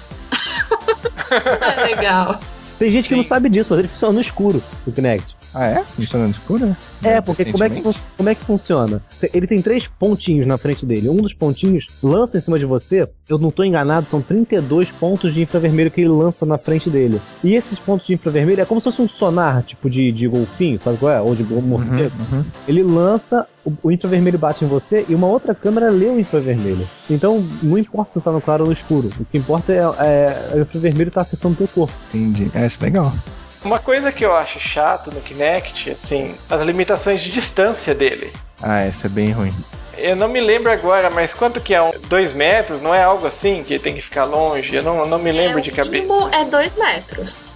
é legal. Tem gente que Sim. não sabe disso, mas ele funciona no escuro, o Kinect. Ah, é? Funciona no escuro, né? É, porque como é, que, como é que funciona? Ele tem três pontinhos na frente dele. Um dos pontinhos lança em cima de você. Eu não tô enganado, são 32 pontos de infravermelho que ele lança na frente dele. E esses pontos de infravermelho é como se fosse um sonar, tipo de, de golfinho, sabe qual é? Ou de morcego. Uhum, uhum. Ele lança, o, o infravermelho bate em você e uma outra câmera lê o infravermelho. Então, não importa se tá no claro ou no escuro. O que importa é, é o infravermelho tá acertando o teu corpo. Entendi. É, isso é legal. Uma coisa que eu acho chato no Kinect, assim, as limitações de distância dele. Ah, isso é bem ruim. Eu não me lembro agora, mas quanto que é? Um, dois metros? Não é algo assim que tem que ficar longe? Eu não, não me lembro É, de o cabeça. é dois metros.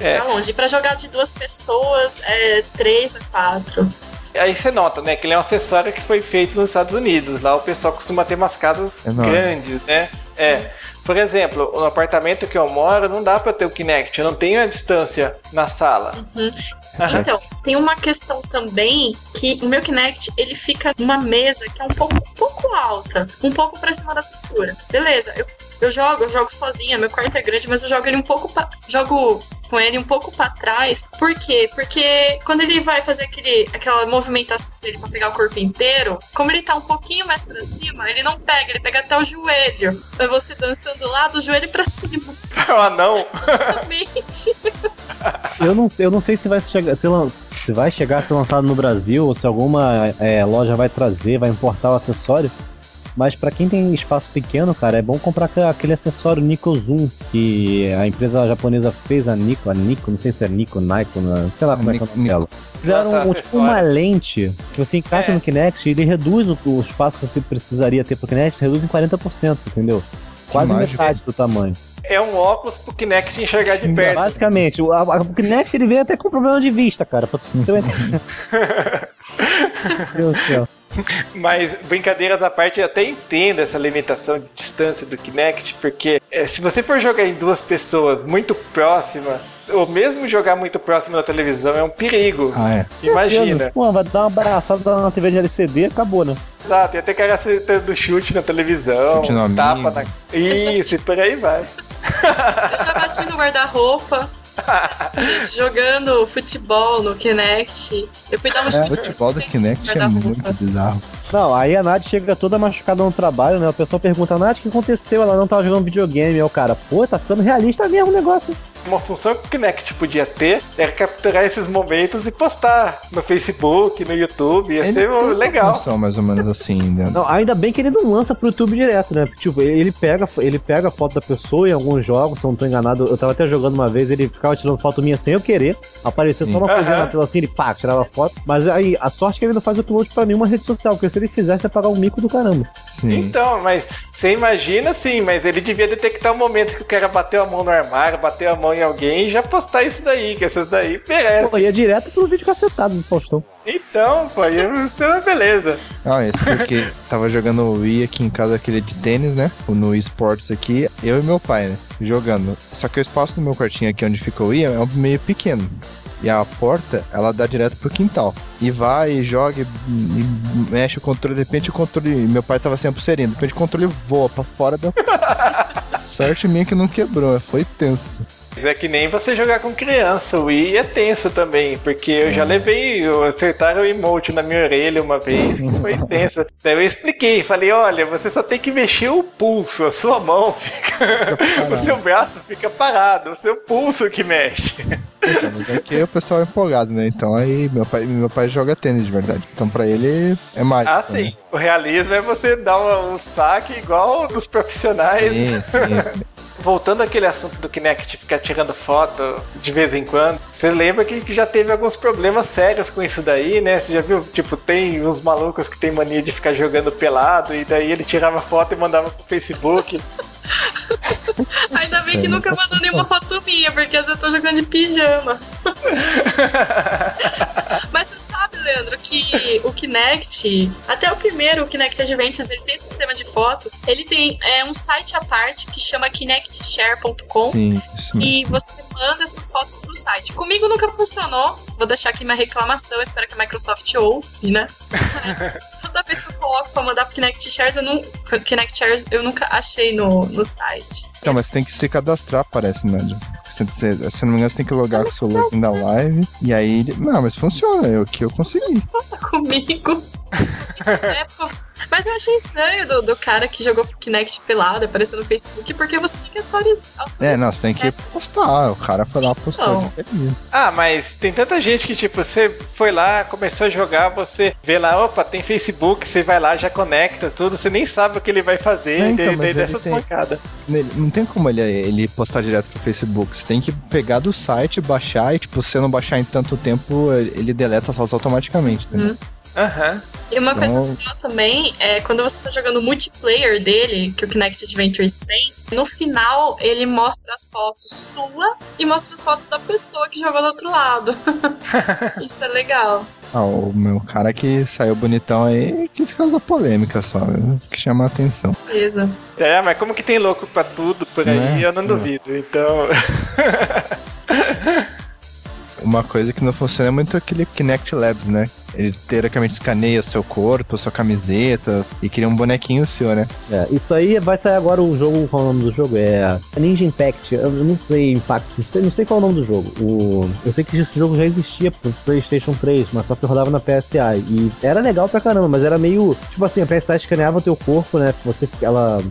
É. Tá longe. E pra jogar de duas pessoas, é três a quatro. Aí você nota, né, que ele é um acessório que foi feito nos Estados Unidos. Lá o pessoal costuma ter umas casas Enorme. grandes, né? É. Por exemplo, no apartamento que eu moro, não dá pra ter o Kinect. Eu não tenho a distância na sala. Então, tem uma questão também que o meu Kinect, ele fica numa mesa que é um pouco, um pouco alta, um pouco pra cima da cintura. Beleza, eu, eu jogo, eu jogo sozinha, meu quarto é grande, mas eu jogo ele um pouco pra, jogo com ele um pouco pra trás. Por quê? Porque quando ele vai fazer aquele, aquela movimentação dele pra pegar o corpo inteiro, como ele tá um pouquinho mais pra cima, ele não pega, ele pega até o joelho. É você dançando lá do joelho pra cima. o anão. Exatamente. Eu não, sei- eu não sei se vai chegar, se, lan- se vai chegar a ser lançado no Brasil ou se alguma é, loja vai trazer, vai importar o acessório. Mas pra quem tem espaço pequeno, cara, é bom comprar aquele- acessório Nico Zoom que a empresa japonesa fez, a Nico, a Nico, não sei se é Nico, Nikon, não sei lá como é que é o nome dela. Fizeram um, tipo uma lente que você encaixa É. no Kinect e ele reduz o, o espaço que você precisaria ter pro Kinect, reduz em 40%, entendeu? Quase metade do tamanho. É um óculos pro Kinect enxergar de perto. Basicamente, o, a- o Kinect ele vem até com problema de vista, cara. Pra você. Meu Deus do céu. Mas, brincadeiras à parte, eu até entendo essa limitação de distância do Kinect, porque é, se você for jogar em duas pessoas muito próximas, ou mesmo jogar muito próximo da televisão, é um perigo. Ah, é. Imagina. Pô, vai dar uma abraçada na TV de LCD acabou, né? Exato, tem até cara do chute na televisão, Chute no tapa amigo. na. Isso, e por aí vai. Eu já bati no guarda-roupa. Gente, jogando futebol no Kinect. Eu fui dar um O chute. futebol do Kinect é muito bizarro. Não, aí a Nath chega toda machucada no trabalho, né? O pessoal pergunta, Nath, o que aconteceu? Ela não tava jogando videogame. Aí o cara, pô, tá ficando realista mesmo o negócio. Uma função que o Kinect podia ter era capturar esses momentos e postar no Facebook, no YouTube. Ia Ele ser tem uma legal. função mais ou menos assim, né? Não, ainda bem que ele não lança pro YouTube direto, né? Tipo, ele pega, ele pega a foto da pessoa em alguns jogos, se eu não tô enganado. Eu tava até jogando uma vez, ele ficava tirando foto minha sem eu querer. Aparecia só Sim. uma coisinha Aham. na tela assim, ele pá, tirava foto. Mas aí, a sorte é que ele não faz upload pra nenhuma rede social, porque se ele fizesse, ia pagar um mico do caramba. Sim. Então, mas você imagina sim, mas ele devia detectar o momento que o cara bateu a mão no armário, bateu a mão em alguém e já postar isso daí, que essas daí merecem. Pô, ia direto pro vídeo cacetado do Faustão. Então, pô, isso é uma beleza. Ah, isso porque tava jogando o Wii aqui em casa, aquele de tênis, né? No esportes aqui, eu e meu pai, né? Jogando. Só que o espaço do meu quartinho aqui onde fica o Wii é um meio pequeno. E a porta, ela dá direto pro quintal. E vai, e joga, e, e mexe o controle. De repente o controle. Meu pai tava sem a pulseirinha. De repente o controle voa pra fora da. Sorte minha que não quebrou, foi tenso. Mas É que nem você jogar com criança, o Wii é tenso também, porque eu já levei, eu- acertaram o emote na minha orelha uma vez, foi tenso. Daí eu expliquei, falei, olha, você só tem que mexer o pulso, a sua mão fica. o seu braço fica parado, o seu pulso que mexe. Então, mas é que o pessoal é empolgado, né? Então aí meu pai, meu pai joga tênis de verdade. Então pra ele é mágico. Ah, sim. O realismo é você dar um, um saque igual dos profissionais. Sim, sim. Voltando àquele assunto do Kinect ficar tirando foto de vez em quando, você lembra que que já teve alguns problemas sérios com isso daí, né? Você já viu? Tipo, tem uns malucos que tem mania de ficar jogando pelado e daí ele tirava foto e mandava pro Facebook. Ainda bem que nunca mandou nenhuma foto minha, porque às vezes eu tô jogando de pijama. Mas você sabe, Leandro, que o Kinect, até o primeiro, o Kinect Adventures, ele tem sistema de foto. Ele tem é, um site à parte que chama kinectshare.com. E você manda essas fotos pro site. Comigo nunca funcionou. Vou deixar aqui minha reclamação. Espero que a Microsoft ouve, né? Mas toda vez que eu coloco pra mandar pro Kinect Shares, eu, não, Kinect Shares, eu nunca achei no, no site. Então, mas tem que se cadastrar, parece, né? Se, se, se não me engano, você tem que logar com o seu login da live. E aí. ele- Não, mas funciona. Eu que eu consegui. Fala comigo. É. Mas eu achei estranho do, do cara que jogou Kinect pelado, apareceu no Facebook, porque você tem que atualizar. É, não, você tem que postar. O cara foi lá postar Não. de feliz. Ah, mas tem tanta gente que, tipo, você foi lá, começou a jogar, você vê lá, opa, tem Facebook, você vai lá, já conecta tudo, você nem sabe o que ele vai fazer, É, e então, daí, daí dessas tem- pancadas. Não tem como ele, ele postar direto pro Facebook. Você tem que pegar do site, baixar e, tipo, se você não baixar em tanto tempo, ele deleta as fotos automaticamente, entendeu? Aham. E uma coisa Então- legal também é quando você tá jogando o multiplayer dele, que o Kinect Adventures tem, no final ele mostra as fotos sua e mostra as fotos da pessoa que jogou do outro lado. Isso é legal. Ah, o meu cara que saiu bonitão aí quis causar polêmica só, que chama a atenção. Beleza. É, mas como que tem louco pra tudo por aí, Né? eu não É. duvido. Então, Uma coisa que não funciona é muito aquele Kinect Labs, né? Ele teoricamente escaneia seu corpo, sua camiseta e cria um bonequinho seu, né? É, isso aí vai sair agora o jogo, qual é o nome do jogo? É Ninja Impact. Eu não sei Impact, não sei, não sei qual é o nome do jogo. O, eu sei que esse jogo já existia pro PlayStation 3, mas só que rodava na PSA. E era legal pra caramba, mas era meio. Tipo assim, a PSA escaneava o teu corpo, né? Você, ela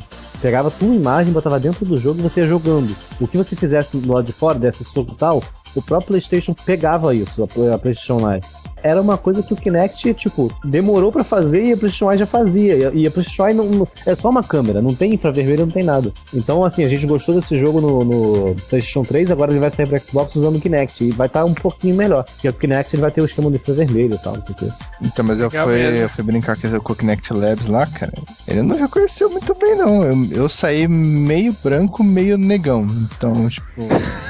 pegava tua imagem, botava dentro do jogo e você ia jogando. O que você fizesse do lado de fora, desse soco e tal, o próprio PlayStation pegava isso, a PlayStation Live era uma coisa que o Kinect, tipo, demorou pra fazer e a PlayStation Eye já fazia. E a PlayStation Eye não, não- é só uma câmera, não tem infravermelho, não tem nada. Então, assim, a gente gostou desse jogo no, no PlayStation 3, agora ele vai sair pra Xbox usando o Kinect. E vai estar um pouquinho melhor. Porque o Kinect ele vai ter o esquema de infravermelho e tal, não sei o quê. Então, mas eu fui, eu fui brincar com o Kinect Labs lá, cara. Ele não reconheceu muito bem, não. Eu, eu saí meio branco, meio negão. Então, tipo,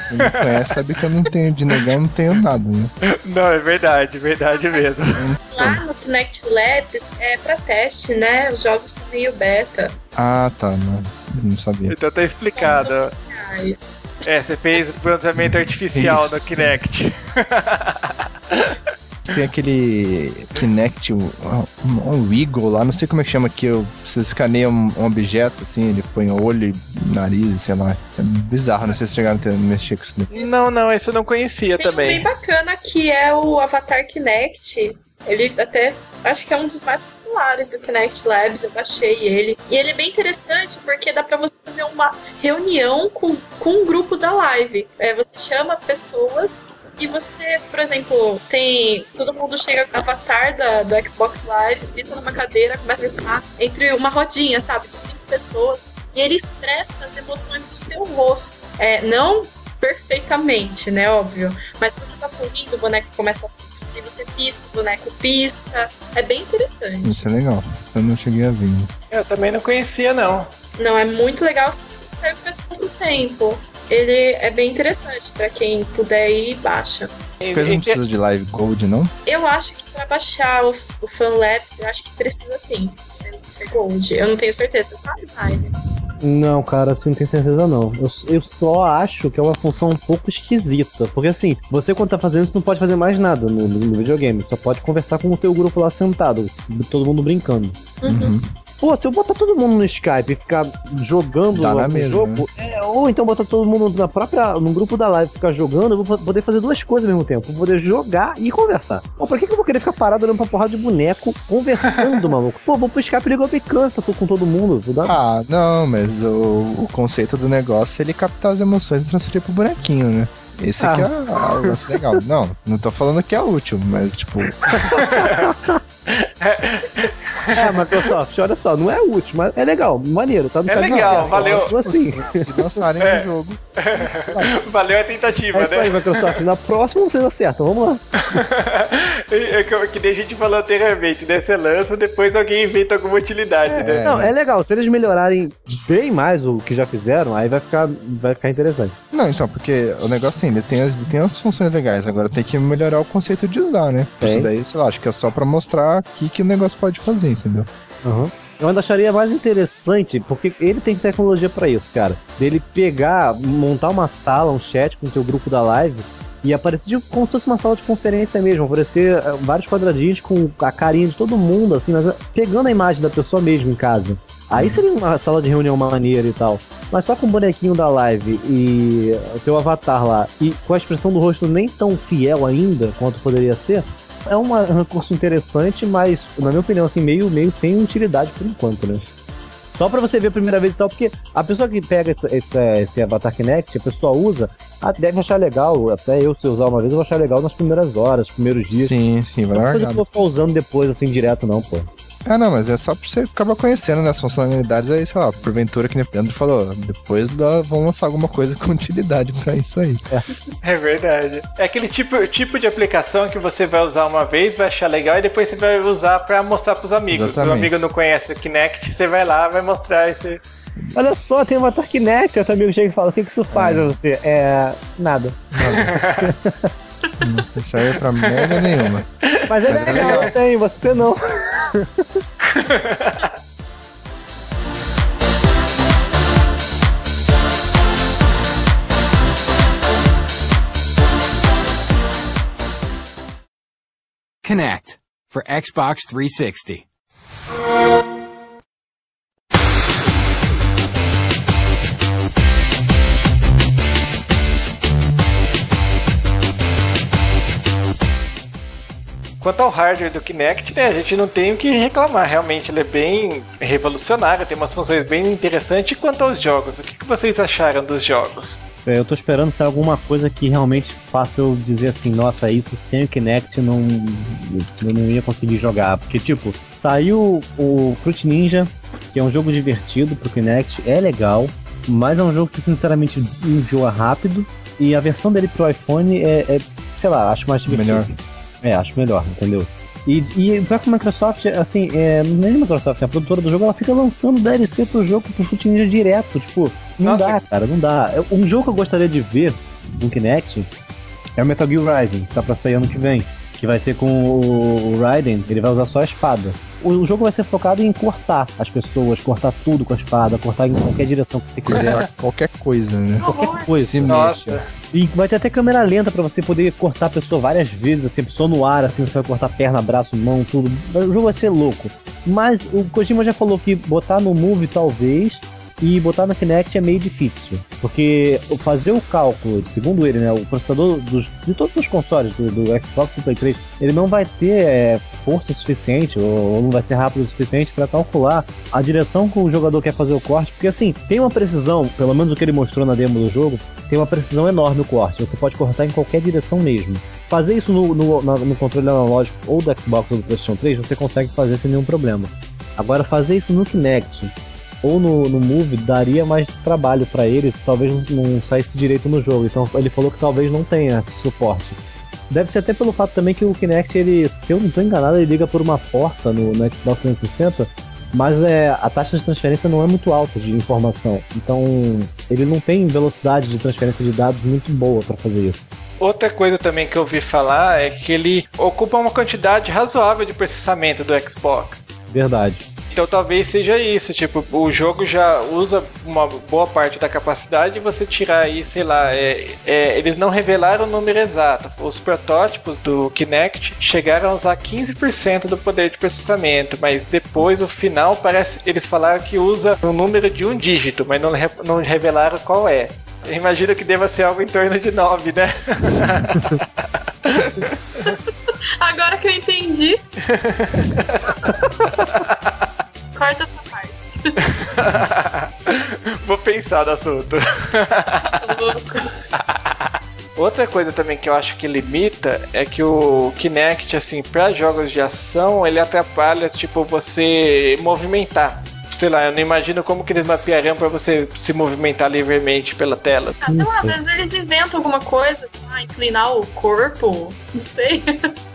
quem me conhece sabe que eu não tenho de negão, não tenho nada, né? não, é verdade, verdade mesmo. Lá no Kinect Labs é pra teste, né? Os jogos são meio beta. Ah, tá, não, não sabia. Então tá explicado. É, você fez bronzeamento artificial no Isso. Kinect. Tem aquele Kinect, um, um, um Wiggle lá, não sei como é que chama, que eu, você escaneia um, um objeto, assim, ele põe olho e nariz, sei lá. É bizarro, não sei se chegaram a ter- mexer com isso daí. Não, não, esse eu não conhecia Tem um bem também. bacana que é o Avatar Kinect. Ele até acho que é um dos mais populares do Kinect Labs. Eu baixei ele. E ele é bem interessante porque dá pra você fazer uma reunião com, com um grupo da live. É, você chama pessoas. E você, por exemplo, tem. Todo mundo chega com o avatar da, do Xbox Live, senta numa cadeira, começa a pensar entre uma rodinha, sabe? De cinco pessoas. E ele expressa as emoções do seu rosto. É, não perfeitamente, né? Óbvio. Mas se você tá sorrindo, o boneco começa a sorrir. Se você pisca, o boneco pisca. É bem interessante. Isso é legal. Eu não cheguei a ver. Eu também não conhecia, não. Não, é muito legal. Saiu faz pouco tempo. Ele é bem interessante pra quem puder ir, baixa. As coisas não precisam de Live Gold, não? Eu acho que pra baixar o, o FanLabs, eu acho que precisa sim ser, ser Gold. Eu não tenho certeza, sabe, Size? Não, cara, assim, não tenho certeza não. Eu, eu só acho que é uma função um pouco esquisita. Porque assim, você quando tá fazendo isso não pode fazer mais nada no, no videogame. Só pode conversar com o teu grupo lá sentado. Todo mundo brincando. Uhum. Pô, se eu botar todo mundo no Skype e ficar jogando Dá na algum mesma, jogo, é, ou então botar todo mundo na própria, no grupo da live e ficar jogando, eu vou poder fazer duas coisas ao mesmo tempo. Vou poder jogar e conversar. Pô, pra que, que eu vou querer ficar parado olhando pra porrada de boneco conversando, maluco? Pô, vou pro Skype ligar o cansa, tô com todo mundo. Vou dar... Ah, não, mas o, o conceito do negócio é ele captar as emoções e transferir pro bonequinho, né? Esse aqui Ah. é o lance legal. Não, não tô falando que é útil, mas tipo, É, Microsoft, olha só, não é útil, mas é legal, maneiro, tá no É caminho legal, certo. valeu. Então, assim, se lançarem É. um jogo. Valeu a tentativa, é isso aí, né? Microsoft. Na próxima vocês acertam, vamos lá. É que, que nem a gente falou anteriormente, né? Você lança, depois alguém inventa alguma utilidade, É. né? Não, é legal, se eles melhorarem bem mais o que já fizeram, aí vai ficar, vai ficar interessante. Não, então, porque o negócio assim, ele tem as, tem as funções legais, agora tem que melhorar o conceito de usar, né? Tem. Isso daí, sei lá, acho que é só pra mostrar o que, que o negócio pode fazer, entendeu? Eu ainda acharia mais interessante, porque ele tem tecnologia pra isso, cara. Dele pegar, montar uma sala, um chat com o teu grupo da live e aparecer como se fosse uma sala de conferência mesmo, aparecer eh, vários quadradinhos com a carinha de todo mundo, assim, mas eh, pegando a imagem da pessoa mesmo em casa. Aí seria uma sala de reunião maneira e tal. Mas só com o bonequinho da live e o teu avatar lá, e com a expressão do rosto nem tão fiel ainda quanto poderia ser, é um recurso interessante, mas, na minha opinião, assim, meio, meio sem utilidade por enquanto, né? Só pra você ver a primeira vez e tal, porque a pessoa que pega esse, esse, esse Avatar Kinect, a pessoa usa, deve achar legal, até eu se usar uma vez, eu vou achar legal nas primeiras horas, primeiros dias. Sim, sim, vai Não precisa largado. ficar usando depois, assim, direto, não, pô. Ah, não, mas é só pra você acabar conhecendo né, as funcionalidades aí, sei lá, porventura, que nem o Leandro falou, depois lá vão lançar alguma coisa com utilidade pra isso aí. É verdade. É aquele tipo, tipo de aplicação que você vai usar uma vez, vai achar legal e depois você vai usar pra mostrar pros amigos. Se o Exatamente. amigo não conhece o Kinect, você vai lá, vai mostrar esse. Olha só, tem uma Kinect, outro amigo chega e fala, o que, que isso faz pra você? É. nada. Não serve pra merda nenhuma. Mas é Mas é legal, legal. tem, você não. Connect for Xbox 360. Quanto ao hardware do Kinect, né, a gente não tem o que reclamar. Realmente ele é bem revolucionário, tem umas funções bem interessantes. E quanto aos jogos, o que que vocês acharam dos jogos? É, Eu tô esperando ser alguma coisa que realmente faça eu dizer assim, nossa, isso sem o Kinect não, eu não ia conseguir jogar. Porque, tipo, saiu o Fruit Ninja, que é um jogo divertido pro Kinect, é legal, mas é um jogo que sinceramente enjoa rápido. E a versão dele pro iPhone é, é, sei lá, acho mais divertido. Melhor. É, acho melhor, entendeu? E, e pior que a Microsoft, assim, é, nem a Microsoft, a produtora do jogo, ela fica lançando DLC pro jogo pro Fruit Ninja direto. Tipo, não Nossa. dá, cara, não dá. É, Um jogo que eu gostaria de ver no Kinect é o Metal Gear Rising, que tá pra sair ano que vem. Que vai ser com o o Raiden, ele vai usar só a espada. O jogo vai ser focado em cortar as pessoas, cortar tudo com a espada, cortar em qualquer direção que você quiser, Qualquer, qualquer coisa, né? qualquer coisa. Se Nossa. mexa. E vai ter até câmera lenta pra você poder cortar a pessoa várias vezes, assim, a pessoa no ar, assim, você vai cortar perna, braço, mão, tudo. O jogo vai ser louco. Mas o Kojima já falou que botar no Move talvez e botar no Kinect é meio difícil. Porque fazer o cálculo, segundo ele, né, o processador dos, de todos os consoles, do, do Xbox e do Play 3, ele não vai ter é, força suficiente, ou, ou não vai ser rápido o suficiente pra calcular a direção que o jogador quer fazer o corte. Porque assim, tem uma precisão, pelo menos o que ele mostrou na demo do jogo, tem uma precisão enorme o corte. Você pode cortar em qualquer direção mesmo. Fazer isso no, no, na- no controle analógico ou do Xbox ou do PlayStation 3, você consegue fazer sem nenhum problema. Agora, fazer isso no Kinect ou no, no Move daria mais trabalho pra eles, talvez não, não saísse direito no jogo. Então ele falou que talvez não tenha suporte. Deve ser até pelo fato também que o Kinect, ele, se eu não estou enganado, ele liga por uma porta no, no Xbox 360, mas é, a taxa de transferência não é muito alta de informação. Então ele não tem velocidade de transferência de dados muito boa para fazer isso. Outra coisa também que eu ouvi falar é que ele ocupa uma quantidade razoável de processamento do Xbox. Verdade. Então talvez seja isso, tipo, o jogo já usa uma boa parte da capacidade e você tirar aí, sei lá, é, é, eles não revelaram o número exato. Os protótipos do Kinect chegaram a usar 15% do poder de processamento, mas depois o final parece eles falaram que usa um número de um dígito, mas não, não revelaram qual é. Eu imagino que deva ser algo em torno de 9, né? Agora que eu entendi. Corta essa parte. Vou pensar no assunto. Outra coisa também que eu acho que limita é que o Kinect, assim, para jogos de ação, ele atrapalha, tipo, você movimentar sei lá, eu não imagino como que eles mapeariam para você se movimentar livremente pela tela. Ah, sei lá, às vezes eles inventam alguma coisa, sei lá, inclinar o corpo, não sei.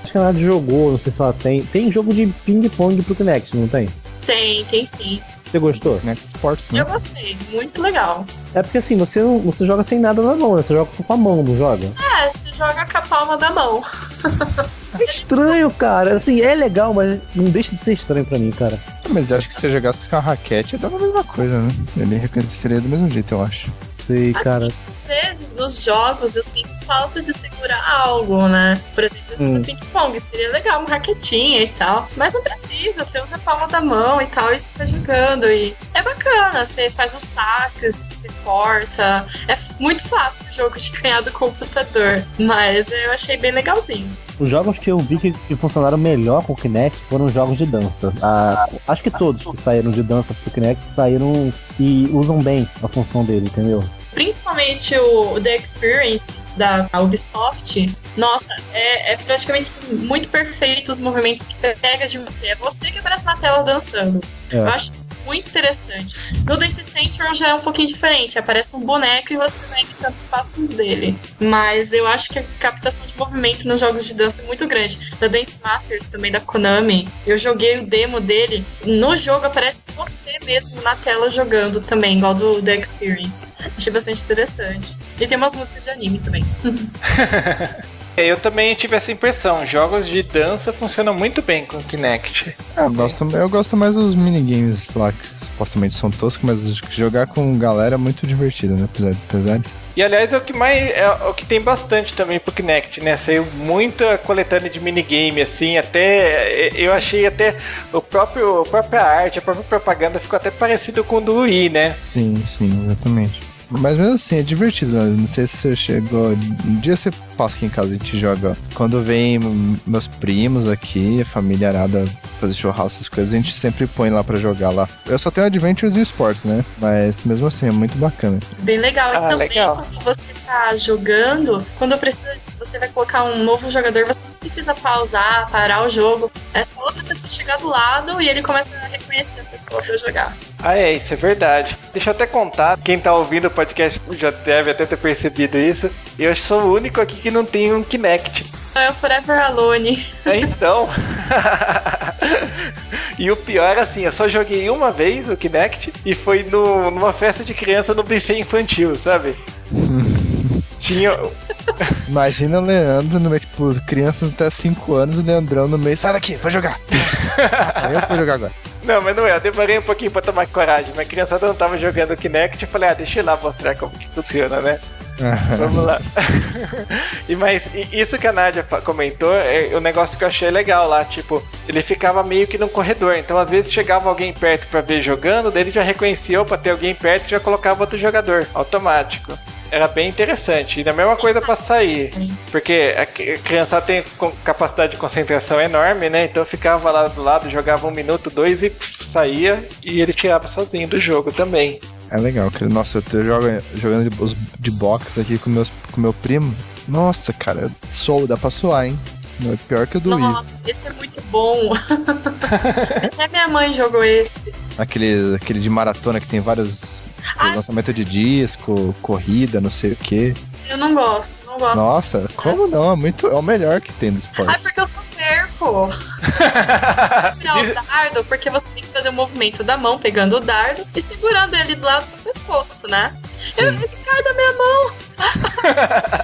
Acho que a Nath jogou, não sei se ela tem. Tem jogo de ping-pong pro Kinect, não tem? Tem, tem sim. Você gostou? Kinect Sports, né? Eu gostei, muito legal. É porque assim, você, não, você joga sem nada na mão, né? Você joga com a mão, não joga? É, você joga com a palma da mão. É estranho, cara. Assim, é legal, mas não deixa de ser estranho pra mim, cara. Mas eu acho que se você jogasse com a raquete, dava a mesma coisa, né? Ele reconheceria do mesmo jeito, eu acho. Sei, cara. Assim, às vezes, nos jogos, eu sinto falta de segurar algo, né? Por exemplo, hum. no ping-pong, seria legal uma raquetinha e tal. Mas não precisa, você usa a palma da mão e tal, e você tá jogando. E é bacana, você faz os saques, você corta. É muito fácil o jogo de ganhar do computador. Mas eu achei bem legalzinho. Os jogos que eu vi que, que funcionaram melhor com o Kinect foram jogos de dança. Ah, acho que todos que saíram de dança pro Kinect saíram e usam bem a função dele, entendeu? Principalmente o The Experience da Ubisoft, nossa, é, é praticamente assim, muito perfeito os movimentos que pega de você. É você que aparece na tela dançando. É. Eu acho isso muito interessante. No Dance Central já é um pouquinho diferente. Aparece um boneco e você vai imitando os passos dele. Mas eu acho que a captação de movimento nos jogos de dança é muito grande. Da Dance Masters também, da Konami, eu joguei o demo dele. No jogo aparece você mesmo na tela jogando também, igual do The Experience. Achei bastante interessante. E tem umas músicas de anime também. É, eu também tive essa impressão. Jogos de dança funcionam muito bem com o Kinect. É, eu, gosto, eu gosto mais dos minigames lá, que supostamente são toscos, mas jogar com galera é muito divertido, né? Apesar dos pesares. E aliás, é o que mais. É o que tem bastante também pro Kinect, né? Saiu muita coletânea de minigame, assim, até. Eu achei até o próprio, a própria arte, a própria propaganda ficou até parecido com o do Wii, né? Sim, sim, exatamente. Mas mesmo assim, é divertido. Né? Não sei se você chegou. Um dia você passa aqui em casa e a gente joga. Quando vem meus primos aqui, a família arada fazer churrasco, essas coisas, a gente sempre põe lá pra jogar lá. Eu só tenho Adventures e Sports, né? Mas mesmo assim, é muito bacana. Bem legal. Ah, e também, legal. quando você tá jogando, quando precisa, você vai colocar um novo jogador, você não precisa pausar, parar o jogo. É só outra pessoa chegar do lado e ele começa a reconhecer a pessoa pra jogar. Ah, é, isso é verdade. Deixa eu até contar, quem tá ouvindo o podcast já deve até ter percebido isso. Eu sou o único aqui que não tem um Kinect. É o Forever Alone. É, então. e o pior, assim, eu só joguei uma vez o Kinect e foi no, numa festa de criança no buffet infantil, sabe? Tinha. Imagina o Leandro no meio, tipo, crianças até 5 anos, o Leandrão no meio, sai daqui, vai jogar. eu vou jogar agora. Não, mas não é, eu demorei um pouquinho pra tomar coragem. Minha criançada não tava jogando Kinect, eu falei, ah, deixa eu lá mostrar como que funciona, né? Vamos lá. e mas isso que a Nádia comentou é o um negócio que eu achei legal lá, tipo, ele ficava meio que num corredor, então às vezes chegava alguém perto para ver jogando, daí ele já reconhecia, opa, ter alguém perto e já colocava outro jogador, automático era bem interessante. E a mesma coisa para sair. Porque a criança tem capacidade de concentração enorme, né? Então ficava lá do lado, jogava um minuto, dois e saía. E ele tirava sozinho do jogo também. É legal, cara. Nossa, eu tô jogando, jogando de, de boxe aqui com, meus, com meu primo. Nossa, cara, sou, dá pra suar, hein? É pior que o do Nossa, Wii. esse é muito bom. Até minha mãe jogou esse. Aquele, aquele de maratona que tem vários ah, lançamento de disco, corrida, não sei o que. Eu não gosto, não gosto. Nossa, como não? É, muito, é o melhor que tem do esporte. Ah, porque eu sou perco. Virar o dardo, porque você tem que fazer o movimento da mão pegando o dardo e segurando ele do lado do seu pescoço, né? Sim. Eu, ele cai da minha mão.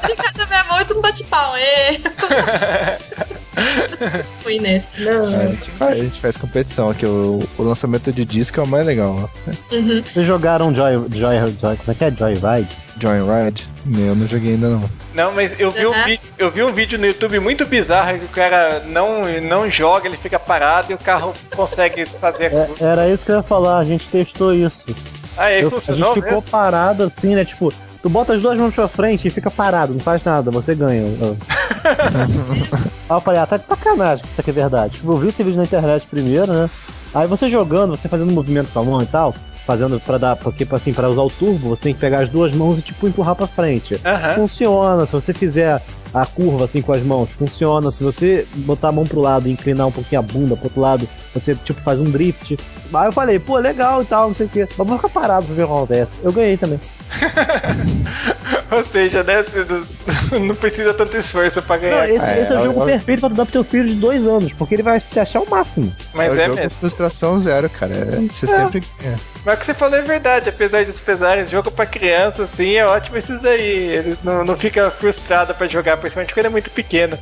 ele cai da minha mão e tu não bate pau. Fui nesse, não. A gente faz, a gente faz competição aqui. O, o lançamento de disco é o mais legal. ó. Uhum. Vocês jogaram Joy, Joy, Joy, como é que é? Joyride? Joyride? Eu não joguei ainda não. Não, mas eu vi, um Uhum. vi- eu vi um vídeo no YouTube muito bizarro que o cara não, não joga, ele fica parado e o carro consegue fazer a É, curva. era isso que eu ia falar, a gente testou isso. Ah, é, Eu- a funcionou gente ficou mesmo? parado assim, né? Tipo, tu bota as duas mãos pra frente e fica parado, não faz nada, você ganha. Aí eu falei, ah, tá de sacanagem que isso aqui é verdade. Tipo, eu vi esse vídeo na internet primeiro, né? Aí você jogando, você fazendo movimento com a mão e tal, fazendo pra dar, porque assim, pra usar o turbo, você tem que pegar as duas mãos e tipo empurrar pra frente. Aham. Funciona, se você fizer a curva assim com as mãos, funciona. Se você botar a mão pro lado e inclinar um pouquinho a bunda pro outro lado, você tipo faz um drift. Aí eu falei, pô, legal e tal, não sei o que. Mas vou ficar parado pra ver o que acontece. Eu ganhei também. Ou seja, né? não- Não precisa tanto esforço pra Não, ganhar. esse, É, esse é o eu- jogo eu- perfeito pra tu dar pro teu filho de dois anos, porque ele vai te achar o máximo. Mas é é, jogo mesmo. frustração zero, cara. É, você sempre. é. Mas o que você falou é verdade, apesar de pesares, jogo pra criança, assim, é ótimo esses daí. Eles não, não ficam frustrados pra jogar, principalmente quando é muito pequeno.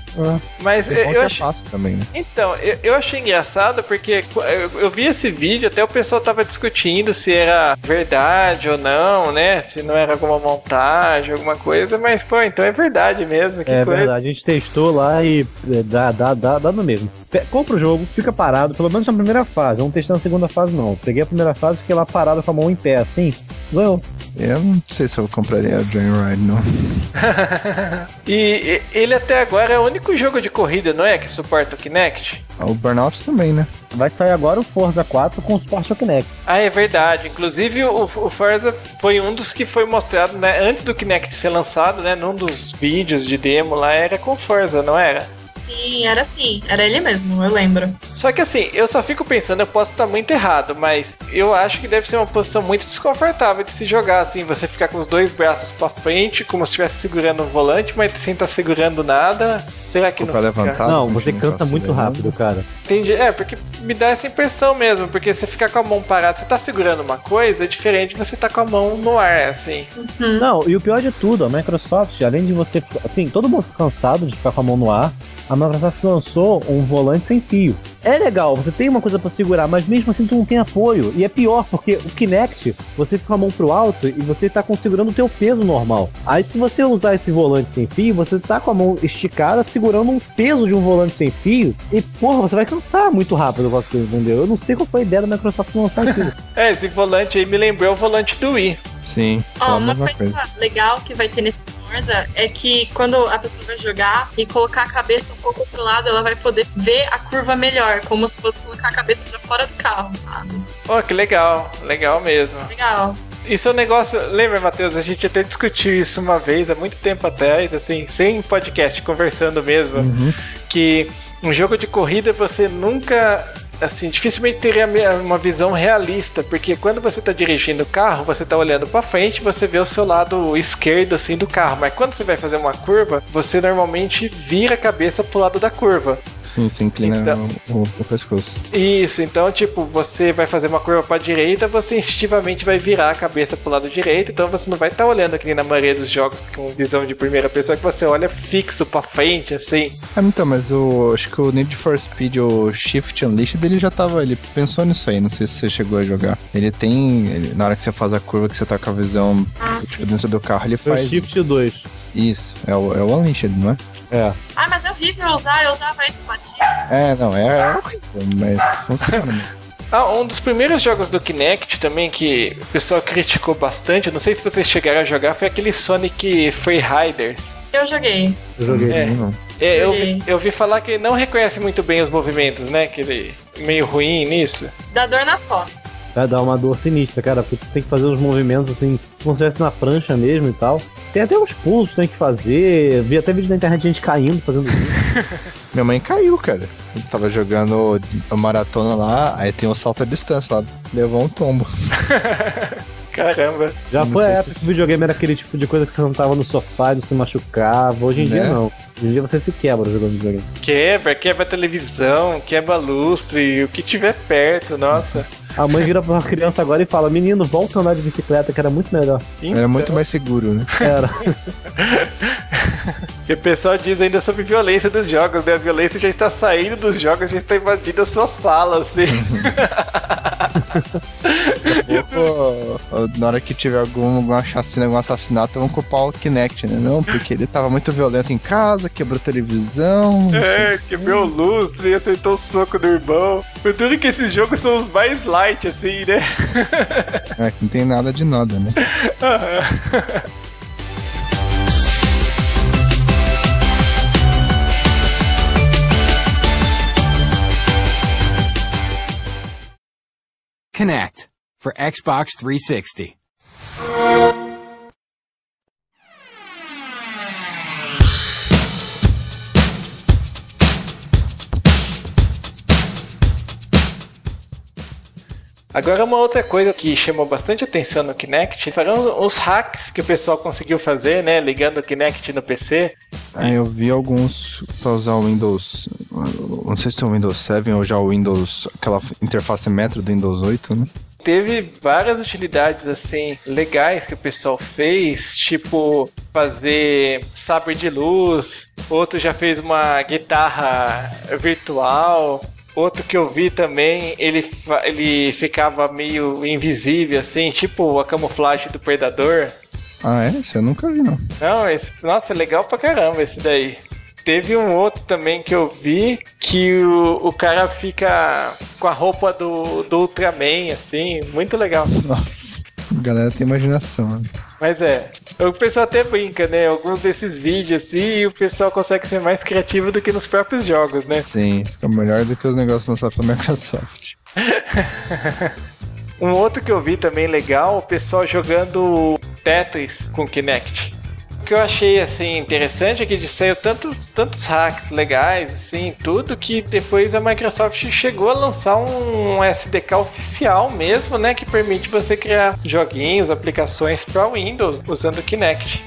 Mas É eu, eu é achei. fácil também, né? Então, eu, eu achei engraçado porque eu, eu vi esse vídeo, até o pessoal tava discutindo se era verdade ou não, né? Se não era alguma montagem, alguma coisa, mas pô, então é verdade mesmo. Que É coisa. verdade, a gente testou lá e é, dá, dá, dá, dá no mesmo. Compra o jogo, fica parado, pelo menos na primeira fase. Vamos testar na segunda fase, não. Peguei a primeira fase, fiquei lá parado com a mão em pé, assim. Ganhou. Eu não sei se eu compraria a Joyride, não. e, ele até agora é o único jogo de corrida, não é? Que suporta o Kinect? Ah, O Burnout também, né? Vai sair agora o Forza 4 com suporte ao Kinect. Ah, é verdade. Inclusive o, o Forza foi um dos que foi mostrado, né? Antes do Kinect ser lançado, né? Num dos vídeos de demo lá era com Forza, não era? Sim, era assim. Era ele mesmo, eu lembro. Só que assim, eu só fico pensando, eu posso estar muito errado, mas eu acho que deve ser uma posição muito desconfortável de se jogar, assim, você ficar com os dois braços pra frente, como se estivesse segurando o volante, mas sem estar segurando nada. Será que Pra não levantar? fica? Ah, não, não você tá cansa muito rápido, cara. Entendi. É, porque me dá essa impressão mesmo, porque você ficar com a mão parada, você tá segurando uma coisa, é diferente de você tá com a mão no ar, assim. Uhum. Não, e o pior de tudo, a Microsoft, além de você. Assim, todo mundo fica cansado de ficar com a mão no ar. A Microsoft lançou um volante sem fio. É legal, você tem uma coisa pra segurar, mas mesmo assim tu não tem apoio. E é pior, porque o Kinect, você fica com a mão pro alto e você tá segurando o teu peso normal. Aí se você usar esse volante sem fio, você tá com a mão esticada segurando um peso de um volante sem fio. E, porra, você vai cansar muito rápido aquilo, entendeu? Eu não sei qual foi a ideia da Microsoft lançar aquilo. É, esse volante aí me lembrou o volante do Wii. Sim, Ó, uma coisa, coisa. legal que vai ter nesse Forza é que quando a pessoa vai jogar e colocar a cabeça um pouco pro lado, ela vai poder ver a curva melhor, como se fosse colocar a cabeça pra fora do carro, sabe? Oh, que legal, legal mesmo. Legal. Isso é um negócio. Lembra, Matheus? A gente até discutiu isso uma vez, há muito tempo atrás, assim, sem podcast, conversando mesmo. Uhum. Que um jogo de corrida você nunca. Assim, dificilmente teria uma visão realista, porque quando você tá dirigindo o carro, você tá olhando pra frente, você vê o seu lado esquerdo assim do carro, mas quando você vai fazer uma curva, você normalmente vira a cabeça pro lado da curva. Sim, você inclina Então- o, o pescoço. Isso, então, tipo, você vai fazer uma curva pra direita, você instintivamente vai virar a cabeça pro lado direito, então você não vai estar olhando aqui na maioria dos jogos com visão de primeira pessoa, que você olha fixo pra frente, assim. Ah, então, mas o, acho que o Need for Speed, o Shift Unleashed, ele já tava, ele pensou nisso aí, não sei se você chegou a jogar. Ele tem, ele- na hora que você faz a curva, que você tá com a visão Ah, tipo, dentro do carro, ele Foi o faz Shift 2. isso. É o, é o Unleashed, não é? É. Ah, mas é horrível usar, eu usava isso batia. É, não, é, é horrível, mas funciona. Ah, um dos primeiros jogos do Kinect também que o pessoal criticou bastante, não sei se vocês chegaram a jogar, foi aquele Sonic Free Riders. Eu joguei. Eu joguei. É. Não, É, eu, vi, eu vi falar que ele não reconhece muito bem os movimentos, né? Que ele é meio ruim nisso. Dá dor nas costas. Vai dar uma dor sinistra, cara, porque tu tem que fazer uns movimentos assim, como se estivesse na prancha mesmo e tal. Tem até uns pulsos que tem que fazer. Vi até vídeo na internet de gente caindo fazendo isso. Minha mãe caiu, cara. Ele tava jogando a maratona lá, aí tem um salto à distância lá, levou um tombo. Caramba. Já Não foi a época se- que o videogame era aquele tipo de coisa que você sentava no sofá e não se machucava. Hoje em dia Né? não. Hoje em dia você se quebra jogando videogame. Quebra, quebra a televisão, quebra lustre, o que tiver perto, nossa. A mãe vira pra criança agora e fala: Menino, volta a andar de bicicleta, que era muito melhor. Era muito mais seguro, né? Era. E o pessoal diz ainda sobre violência dos jogos, né? A violência já está saindo dos jogos, já está invadindo a sua sala, assim. Pô, na hora que tiver algum, alguma chacina, algum assassinato, vão culpar o Kinect, né? Não, porque ele tava muito violento em casa, quebrou televisão. É, quebrou luz e acertou o soco do irmão. Por tudo que esses jogos são os mais light, assim, né? É, que não tem nada de nada, né? Connect for Xbox 360. Agora uma outra coisa que chamou bastante atenção no Kinect foram os hacks que o pessoal conseguiu fazer, né? Ligando o Kinect no PC. Ah, eu vi alguns pra usar o Windows. Não sei se é o Windows 7 ou já o Windows. aquela interface metro do Windows 8, né? Teve várias utilidades assim legais que o pessoal fez, tipo fazer sabre de luz, outro já fez uma guitarra virtual, Outro que eu vi também, ele, ele ficava meio invisível, assim, tipo a camuflagem do predador. Ah, é? Esse eu nunca vi, não. Não, esse, nossa, é legal pra caramba esse daí. Teve um outro também que eu vi que o, o cara fica com a roupa do, do Ultraman, assim, muito legal. Nossa, a galera tem imaginação, né? Mas é, o pessoal até brinca, né? Alguns desses vídeos assim, o pessoal consegue ser mais criativo do que nos próprios jogos, né? Sim, fica melhor do que os negócios lançados pela Microsoft. Um outro que eu vi também legal, o pessoal jogando Tetris com Kinect. Que eu achei assim interessante é que de saiu tantos, tantos hacks legais, assim, tudo que depois a Microsoft chegou a lançar um SDK oficial mesmo, né, que permite você criar joguinhos, aplicações para Windows usando o Kinect.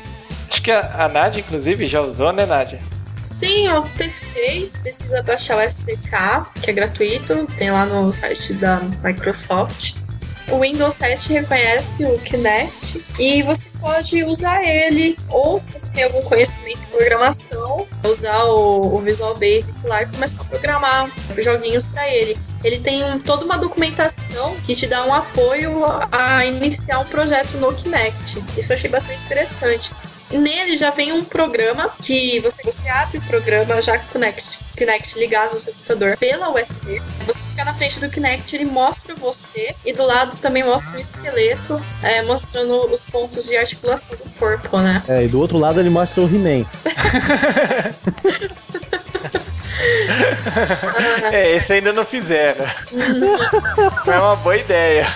Acho que a, a Nadia, inclusive, já usou, né, Nadia? Sim, eu testei. Precisa baixar o SDK, que é gratuito, tem lá no site da Microsoft. O Windows 7 reconhece o Kinect e você pode usar ele, ou se você tem algum conhecimento em programação, usar o, o Visual Basic lá e começar a programar joguinhos para ele. Ele tem toda uma documentação que te dá um apoio a iniciar um projeto no Kinect. Isso eu achei bastante interessante. Nele já vem um programa que você, você abre o programa já Kinect, Kinect ligado no seu computador pela USB. Você fica na frente do Kinect, ele mostra você e do lado também mostra um esqueleto é, mostrando os pontos de articulação do corpo, né? É, e do outro lado ele mostra o He-Man. É, esse ainda não fizeram. Foi uma boa ideia.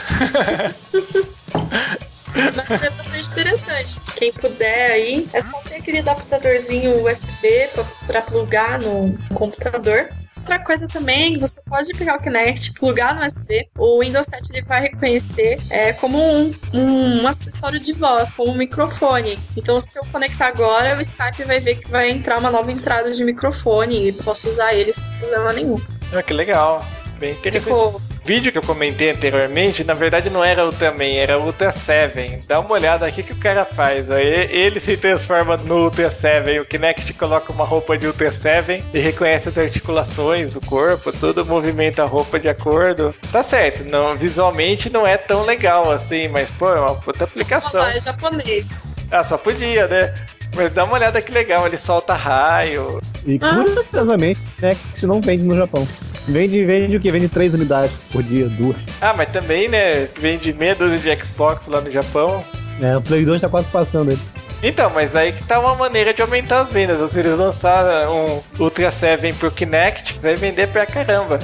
Mas é bastante interessante. Quem puder aí, é só ter aquele adaptadorzinho USB pra, pra plugar no computador. Outra coisa também, você pode pegar o Kinect, plugar no USB. O Windows 7 ele vai reconhecer é, como um, um, acessório de voz, como um microfone. Então, se eu conectar agora, o Skype vai ver que vai entrar uma nova entrada de microfone e posso usar ele sem problema nenhum. Ah, que legal. Bem interessante. Ficou vídeo que eu comentei anteriormente, na verdade não era o Ultraman, era o Ultra 7. Dá uma olhada aqui que o cara faz. ó. Ele se transforma no Ultra 7. O Kinect coloca uma roupa de Ultra 7 e reconhece as articulações do corpo, tudo movimenta a roupa de acordo. Tá certo, não, visualmente não é tão legal assim, mas pô, é uma puta aplicação. Olá, é japonês. Ah, só podia, né? Mas dá uma olhada que legal, ele solta raio. E curiosamente, né, que não vende no Japão. Vende, vende o que? Vende três unidades por dia, duas. Ah, mas também, né? Vende meia dúzia de Xbox lá no Japão. É, o Play 2 tá quase passando ele. Então, mas aí que tá uma maneira de aumentar as vendas. Se eles lançaram um Ultra 7 pro Kinect, vai vender pra caramba.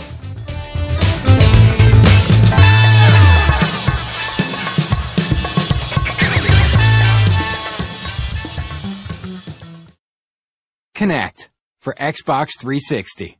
Connect for Xbox 360.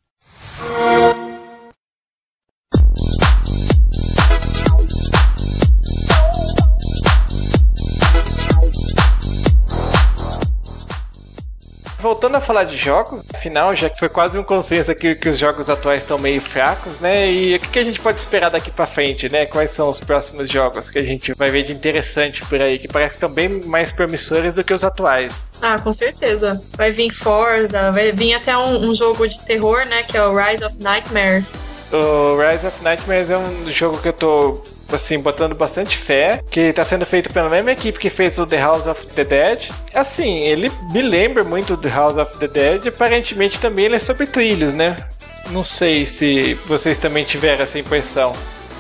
Voltando a falar de jogos, afinal, já que foi quase um consenso aqui que os jogos atuais estão meio fracos, né? E o que, que a gente pode esperar daqui pra frente, né? Quais são os próximos jogos que a gente vai ver de interessante por aí, que parece que estão bem mais promissores do que os atuais? Ah, com certeza. Vai vir Forza, vai vir até um, um jogo de terror, né? Que é o Rise of Nightmares. O Rise of Nightmares é um jogo que eu tô assim, botando bastante fé, que tá sendo feito pela mesma equipe que fez o The House of the Dead. Assim, ele me lembra muito do House of the Dead, aparentemente também ele é sobre trilhos, né? Não sei se vocês também tiveram essa impressão.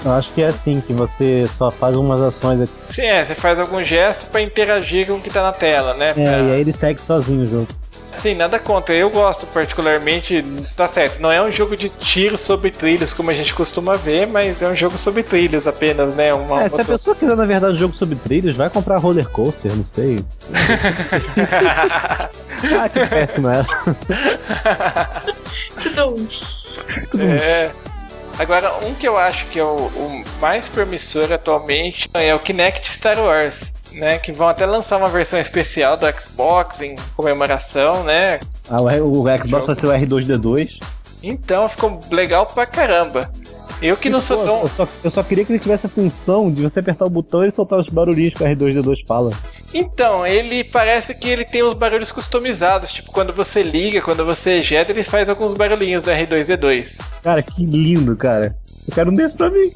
Eu acho que é assim, que você só faz umas ações aqui. Sim, é, você faz algum gesto para interagir com o que tá na tela, né? É, Pra- e aí ele segue sozinho o jogo. Sim, nada contra. Eu gosto particularmente. Tá certo, não é um jogo de tiro sobre trilhos como a gente costuma ver, mas é um jogo sobre trilhos apenas, né? Uma, É, se a uma- pessoa quiser, na verdade, um jogo sobre trilhos, vai comprar roller coaster, não sei. ah, que péssimo era. Tudo. É. Agora, um que eu acho que é o, o mais promissor atualmente é o Kinect Star Wars. Né, que vão até lançar uma versão especial do Xbox em comemoração, né? Ah, o, o Xbox vai ser o R2D2. Então ficou legal pra caramba. Eu que não sou Pô, tão. eu, só, eu só queria que ele tivesse a função de você apertar o botão e ele soltar os barulhinhos que o R2D2 fala. Então, ele parece que ele tem uns barulhos customizados. Tipo, quando você liga, quando você ejeta, ele faz alguns barulhinhos do R2D2. Cara, que lindo, cara. Eu quero um desse pra mim.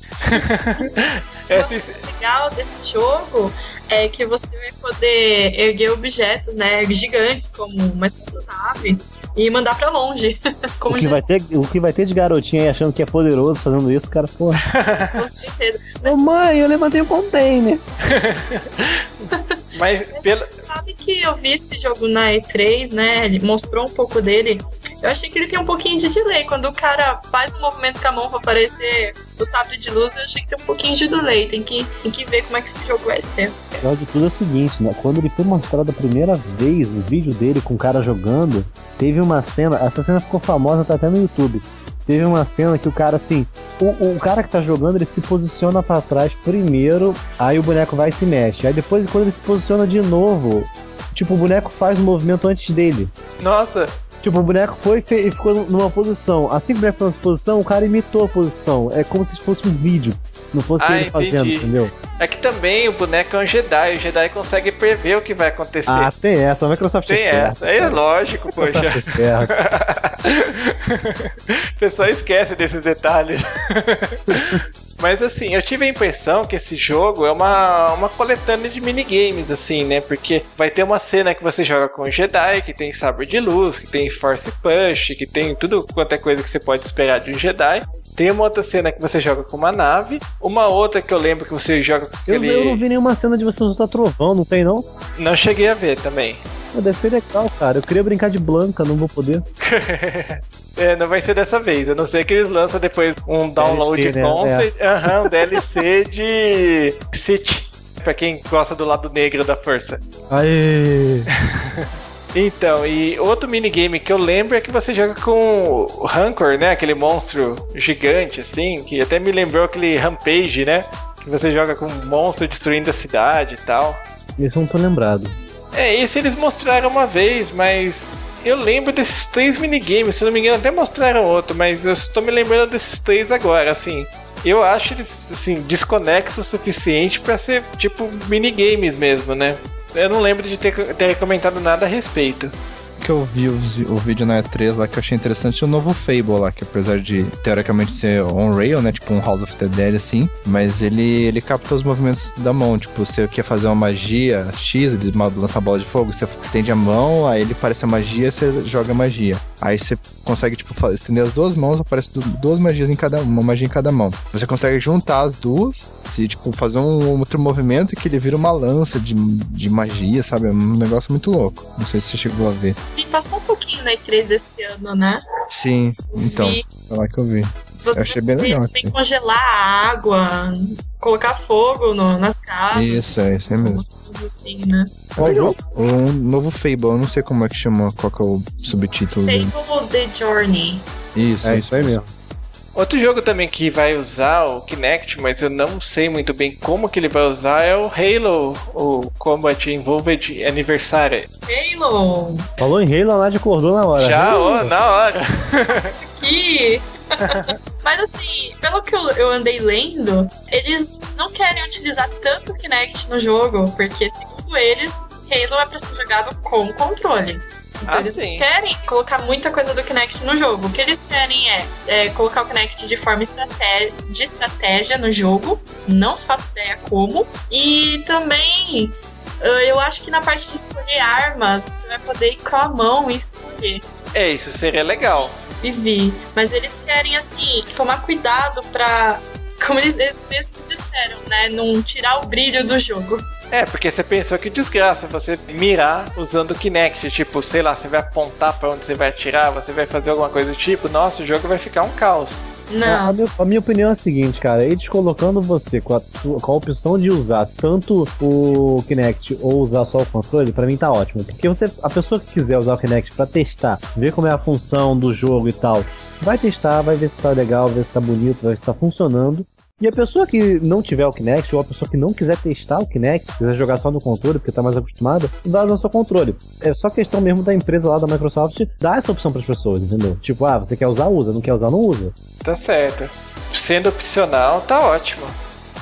Esse, O legal desse jogo é que você vai poder erguer objetos, né, gigantes, como uma espaçonave, e mandar pra longe. Como O que, já- vai ter, o que vai ter de garotinha aí achando que é poderoso fazendo isso, cara, porra. com certeza. Ô mãe, eu levantei o container. mas pelo, Sabe que eu vi esse jogo na E3, né? Ele mostrou um pouco dele. Eu achei que ele tem um pouquinho de delay. Quando o cara faz um movimento com a mão pra aparecer o sabre de luz, eu achei que tem um pouquinho de delay. Tem que, tem que ver como é que esse jogo vai ser. O pior de tudo é o seguinte, né? Quando ele foi mostrado a primeira vez o vídeo dele com o cara jogando, teve uma cena, essa cena ficou famosa, tá até no YouTube. Teve uma cena que o cara, assim, o, o cara que tá jogando, ele se posiciona pra trás primeiro, aí o boneco vai e se mexe. Aí depois, quando ele se posiciona de novo, tipo, o boneco faz o movimento antes dele. nossa, Tipo, o boneco foi e ficou numa posição. Assim que o boneco ficou nessa posição, o cara imitou a posição. É como se fosse um vídeo. Não fosse Ah, ele fazendo, entendi. entendeu? é que também o boneco é um Jedi. O Jedi consegue prever o que vai acontecer. Ah, tem essa. A Microsoft Tem é essa, é lógico, poxa. O pessoal esquece desses detalhes. Mas assim, eu tive a impressão que esse jogo é uma, uma coletânea de minigames, assim, né? Porque vai ter uma cena que você joga com o Jedi, que tem sabre de luz, que tem Force Push, que tem tudo quanto é coisa que você pode esperar de um Jedi. Tem uma outra cena que você joga com uma nave. Uma outra que eu lembro que você joga com Eu, aquele. eu não vi nenhuma cena de você soltar trovão, não tem não? Não cheguei a ver também. Pô, deve ser legal, cara. Eu queria brincar de Blanca, não vou poder. É, não vai ser dessa vez. A não ser que eles lançam depois um download DLC, né? concept, aham, um DLC de City. Pra quem gosta do lado negro da força. Aê! Então, e outro minigame que eu lembro é que você joga com o Rancor, né? Aquele monstro gigante, assim, que até me lembrou aquele Rampage, né? Que você joga com um monstro destruindo a cidade e tal. Isso eu não tô lembrado. É, esse eles mostraram uma vez, mas eu lembro desses três minigames. Se eu não me engano, até mostraram outro, mas eu estou me lembrando desses três agora, assim. Eu acho eles, assim, desconexos o suficiente pra ser, tipo, minigames mesmo, né? Eu não lembro de ter, ter comentado nada a respeito. que eu vi o, vídeo na E3 lá que eu achei interessante o novo Fable lá, que apesar de teoricamente ser on-rail, né? Tipo um House of the Dead assim, mas ele, ele capta os movimentos da mão. Tipo, você quer fazer uma magia X, ele lança a bola de fogo, você estende a mão, aí ele parece a magia, você joga a magia. Aí você consegue, tipo, estender as duas mãos, aparece du- duas magias em cada uma magia em cada mão. Você consegue juntar as duas, se, tipo, fazer um outro movimento que ele vira uma lança de, de magia, sabe? É um negócio muito louco. Não sei se você chegou a ver. E passou um pouquinho na E3 desse ano, né? Sim, então, E foi lá que eu vi. Você eu achei bem vai legal também aqui. congelar a água, colocar fogo no- nas casas. Isso, é isso aí mesmo. Assim, né? É legal. Um novo Fable, eu não sei como é que chama, qual que é o subtítulo dele. Fable The Journey. Isso, É isso aí mesmo. Outro jogo também que vai usar o Kinect, mas eu não sei muito bem como que ele vai usar, é o Halo, o Combat Involved Anniversary. Halo! Falou em Halo, a Nádia acordou na hora. Já, ó, na hora. Aqui! Mas assim, pelo que eu, eu andei lendo, eles não querem utilizar tanto o Kinect no jogo, porque segundo eles, Halo é pra ser jogado com controle. Então Ah, eles sim. querem colocar muita coisa do Kinect no jogo. O que eles querem é, é colocar o Kinect de forma estrate- de estratégia no jogo. Não faço ideia como. E também eh, eu acho que na parte de escolher armas, você vai poder ir com a mão e escolher. É, isso seria legal. E vi. Mas eles querem, assim, tomar cuidado pra. Como eles, eles mesmos disseram, né? Não tirar o brilho do jogo. É, porque você pensou que desgraça você mirar usando o Kinect. Tipo, sei lá, você vai apontar pra onde você vai atirar, você vai fazer alguma coisa do tipo. Nossa, o jogo vai ficar um caos. Não. a minha, a minha opinião é a seguinte, cara. Eles colocando você com a, com a opção de usar tanto o Kinect ou usar só o controle, pra mim tá ótimo. Porque você, a pessoa que quiser usar o Kinect pra testar, ver como é a função do jogo e tal, vai testar, vai ver se tá legal, ver se tá bonito, vai ver se tá funcionando. E a pessoa que não tiver o Kinect, ou a pessoa que não quiser testar o Kinect, quiser jogar só no controle, porque tá mais acostumada, vai usar só o controle. É só questão mesmo da empresa lá da Microsoft dar essa opção pras pessoas, entendeu? Tipo, ah, você quer usar, usa, não quer usar, não usa. Tá certo. Sendo opcional, tá ótimo.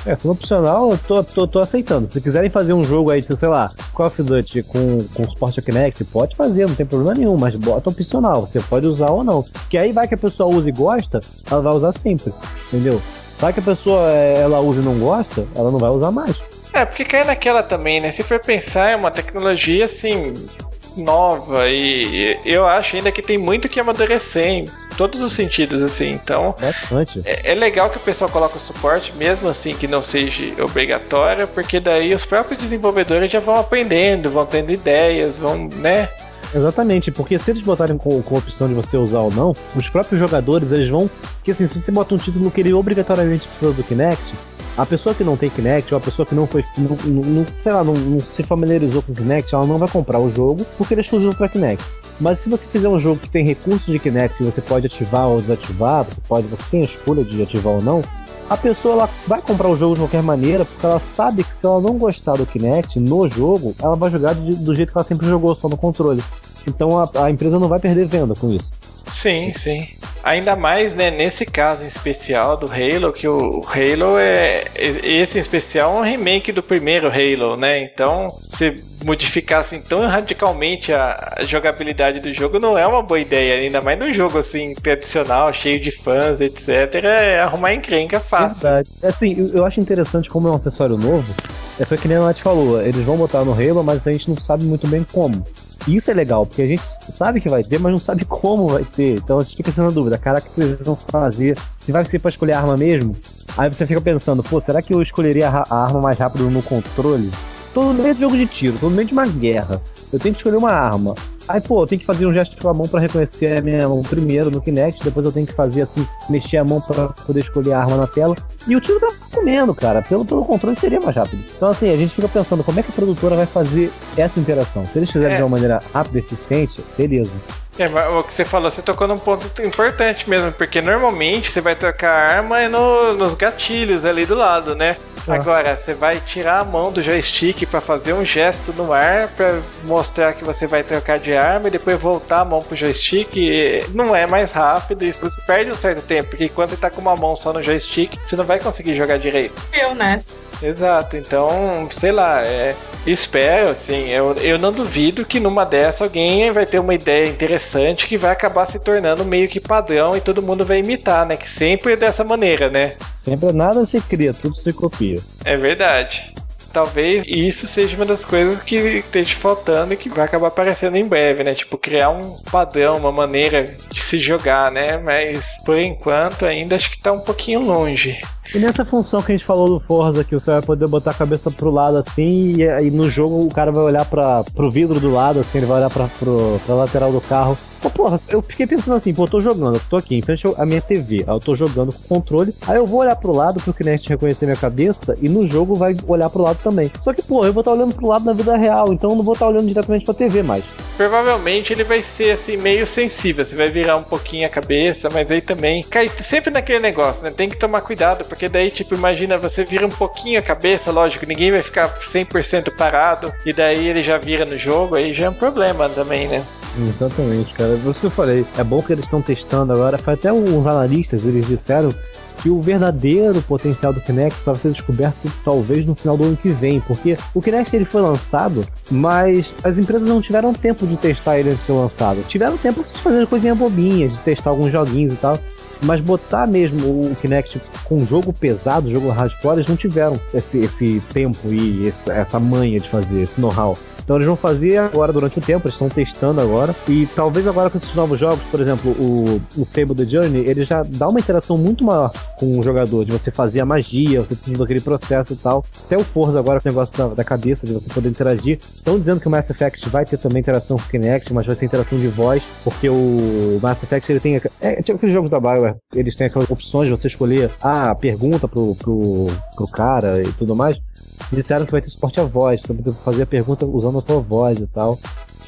É, sendo opcional, eu tô, tô, tô aceitando. Se quiserem fazer um jogo aí, sei lá, Call of Duty com, com suporte ao Kinect, pode fazer, não tem problema nenhum, mas bota opcional, você pode usar ou não. Que aí vai que a pessoa usa e gosta, ela vai usar sempre, entendeu? Vai que a pessoa é, ela usa e não gosta, ela não vai usar mais. É, porque cai naquela também, né? Se for pensar, é uma tecnologia assim nova e eu acho ainda que tem muito que amadurecer em todos os sentidos, assim. Então Bastante. é, é legal que o pessoal coloque o suporte, mesmo assim que não seja obrigatório, porque daí os próprios desenvolvedores já vão aprendendo, vão tendo ideias, vão, né? Exatamente, porque se eles botarem com, com a opção de você usar ou não, os próprios jogadores eles vão. Porque assim, se você bota um título que ele obrigatoriamente precisa do Kinect, a pessoa que não tem Kinect, ou a pessoa que não foi. Não, não- sei lá, não, não se familiarizou com Kinect, ela não vai comprar o jogo porque ele é exclusivo para Kinect. Mas se você fizer um jogo que tem recursos de Kinect e você pode ativar ou desativar, você pode, você tem a escolha de ativar ou não, a pessoa ela vai comprar o jogo de qualquer maneira, porque ela sabe que se ela não gostar do Kinect no jogo, ela vai jogar de- do jeito que ela sempre jogou, só no controle. Então a, a empresa não vai perder venda com isso. Sim, sim. Ainda mais, né, nesse caso em especial do Halo, que o Halo é. Esse em especial é um remake do primeiro Halo, né? Então, se modificar assim tão radicalmente a a jogabilidade do jogo não é uma boa ideia, ainda mais num jogo assim tradicional, cheio de fãs, etc. É arrumar encrenca fácil. Verdade. Assim, eu, eu acho interessante como é um acessório novo. É foi que nem a Nath falou, eles vão botar no Halo, mas a gente não sabe muito bem como. E isso é legal, porque a gente sabe que vai ter, mas não sabe como vai ter. Então a gente fica sendo dúvida, caraca, o que eles vão fazer? Se vai ser pra escolher arma mesmo? Aí você fica pensando, pô, será que eu escolheria a, a arma mais rápido no controle? Tô no meio de jogo de tiro, tô no meio de uma guerra. Eu tenho que escolher uma arma. Aí, pô, eu tenho que fazer um gesto com a mão pra reconhecer a minha mão primeiro no Kinect, depois eu tenho que fazer assim, mexer a mão pra poder escolher a arma na tela. E o tiro tá comendo, cara. Pelo, pelo controle seria mais rápido. Então, assim, a gente fica pensando como é que a produtora vai fazer essa interação. Se eles fizerem É. de uma maneira rápida e eficiente, beleza. É, mas o que você falou, você tocou num ponto importante mesmo, porque normalmente você vai trocar a arma é no- nos gatilhos ali do lado, né? Ah. Agora, você vai tirar a mão do joystick pra fazer um gesto no ar pra mostrar que você vai trocar de arma e depois voltar a mão pro joystick. e Não é mais rápido, isso você perde um certo tempo, porque quando você tá com uma mão só no joystick, você não vai conseguir jogar direito. Eu nessa. Exato, então, sei lá, é, espero, assim, eu, eu não duvido que numa dessa alguém vai ter uma ideia interessante que vai acabar se tornando meio que padrão e todo mundo vai imitar, né? Que sempre é dessa maneira, né? Sempre nada se cria, tudo se copia. É verdade. Talvez isso seja uma das coisas que esteja faltando e que vai acabar aparecendo em breve, né? Tipo, criar um padrão, uma maneira de se jogar, né? Mas por enquanto ainda acho que tá um pouquinho longe. E nessa função que a gente falou do Forza, que você vai poder botar a cabeça pro lado assim, e aí no jogo o cara vai olhar para pro vidro do lado, assim, ele vai olhar pra, pro, pra lateral do carro Pô, porra, eu fiquei pensando assim, pô, eu tô jogando, eu tô aqui em frente à minha TV, aí eu tô jogando com o controle, aí eu vou olhar pro lado pro Kinect reconhecer minha cabeça e no jogo vai olhar pro lado também. Só que, pô, eu vou estar olhando pro lado na vida real, então eu não vou estar olhando diretamente pra TV mais. Provavelmente ele vai ser assim meio sensível, você vai virar um pouquinho a cabeça, mas aí também cai sempre naquele negócio, né? Tem que tomar cuidado, porque daí, tipo, imagina, você vira um pouquinho a cabeça, lógico, ninguém vai ficar 100% parado, e daí ele já vira no jogo, aí já é um problema também, né? Exatamente, cara. Por isso que eu falei. É bom que eles estão testando agora. Foi até uns analistas, eles disseram que o verdadeiro potencial do Kinect só vai ser descoberto talvez no final do ano que vem, porque o Kinect ele foi lançado, mas as empresas não tiveram tempo de testar ele antes de ser lançado. Tiveram tempo de fazer coisinhas bobinhas, de testar alguns joguinhos e tal. Mas botar mesmo o Kinect com um jogo pesado, jogo hardcore, eles não tiveram esse, esse tempo e essa manha de fazer, esse know-how. Então eles vão fazer agora durante o tempo, eles estão testando agora. E talvez agora com esses novos jogos, por exemplo, o, o Fable The Journey, ele já dá uma interação muito maior com o jogador, de você fazer a magia, você tudo aquele processo e tal. Até o Forza agora com o negócio da, da, cabeça, de você poder interagir. Estão dizendo que o Mass Effect vai ter também interação com o Kinect, mas vai ser interação de voz, porque o Mass Effect ele tem. É, tipo aqueles jogos da Bioware, eles têm aquelas opções de você escolher ah, a pergunta pro, pro, pro cara e tudo mais disseram que vai ter suporte à voz, vai fazer a pergunta usando a tua voz e tal.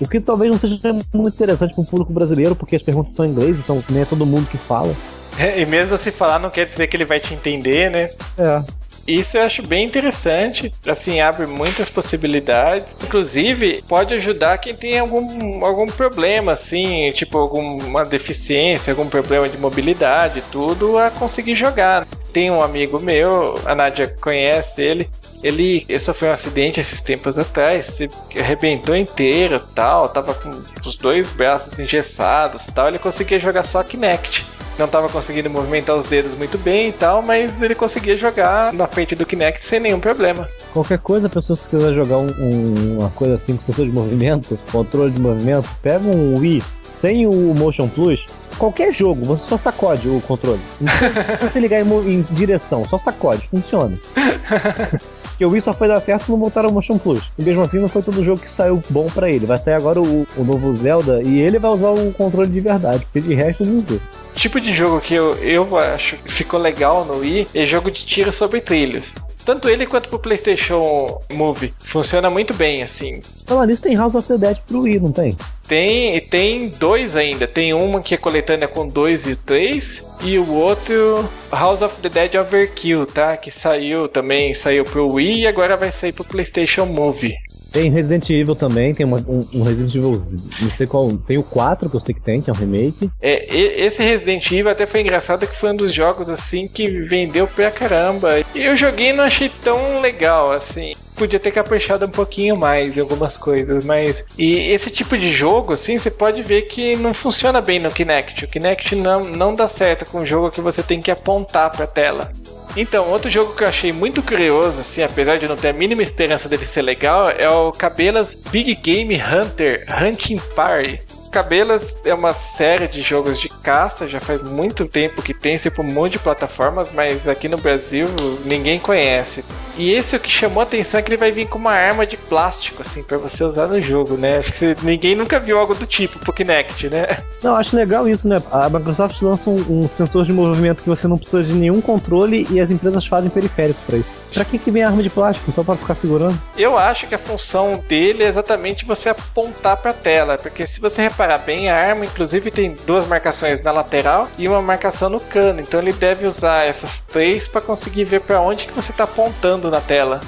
O que talvez não seja muito interessante para o público brasileiro, porque as perguntas são em inglês, então nem é todo mundo que fala. É, e mesmo se falar, não quer dizer que ele vai te entender, né? É. Isso eu acho bem interessante, assim, abre muitas possibilidades. Inclusive, pode ajudar quem tem algum, algum problema, assim, tipo alguma deficiência, algum problema de mobilidade, tudo, a conseguir jogar. Tem um amigo meu, a Nádia conhece ele, ele, ele sofreu um acidente esses tempos atrás, se arrebentou inteiro tal, tava com os dois braços engessados tal, ele conseguia jogar só Kinect não estava conseguindo movimentar os dedos muito bem e tal, mas ele conseguia jogar na frente do Kinect sem nenhum problema. Qualquer coisa, a pessoa se quiser jogar um, um, uma coisa assim com sensor de movimento, controle de movimento, pega um Wii sem o Motion Plus, qualquer jogo, você só sacode o controle. Não precisa se ligar em, em, direção, só sacode, funciona. que eu vi só foi dar certo não botaram o Motion Plus. E mesmo assim não foi todo jogo que saiu bom para ele. Vai sair agora o, o, novo Zelda e ele vai usar o controle de verdade, porque de resto não vê. Tipo de jogo que eu, eu acho que ficou legal no Wii é jogo de tiro sobre trilhos. Tanto ele quanto pro PlayStation Move. Funciona muito bem, assim. Falar nisso, tem House of the Dead pro Wii, não tem? Tem, tem dois ainda. Tem uma que é coletânea com dois e três. E o outro, House of the Dead Overkill, tá? Que saiu também, saiu pro Wii e agora vai sair pro PlayStation Move. Tem Resident Evil também, tem uma, um, um, Resident Evil, não sei qual, tem o 4 que eu sei que tem, que é um remake. É, esse Resident Evil até foi engraçado que foi um dos jogos assim que vendeu pra caramba. Eu joguei e não achei tão legal assim podia ter caprichado um pouquinho mais em algumas coisas, mas. E esse tipo de jogo, assim, você pode ver que não funciona bem no Kinect. O Kinect não, não dá certo com um jogo que você tem que apontar pra tela. Então, outro jogo que eu achei muito curioso, assim, apesar de não ter a mínima esperança dele ser legal, é o Cabelas Big Game Hunter Hunting Party. Cabelas é uma série de jogos de caça, já faz muito tempo que tem, sempre um monte de plataformas, mas aqui no Brasil ninguém conhece. E esse é o que chamou a atenção é que ele vai vir com uma arma de plástico, assim, para você usar no jogo, né? Acho que você, ninguém nunca viu algo do tipo pro Kinect, né? Não, acho legal isso, né? A Microsoft lança um, um sensor de movimento que você não precisa de nenhum controle e as empresas fazem periférico para isso. Pra que, que vem arma de plástico? Só para ficar segurando? Eu acho que a função dele é exatamente você apontar pra tela, porque se você reparar bem, a arma inclusive tem duas marcações na lateral e uma marcação no cano. Então ele deve usar essas três para conseguir ver para onde que você está apontando na tela.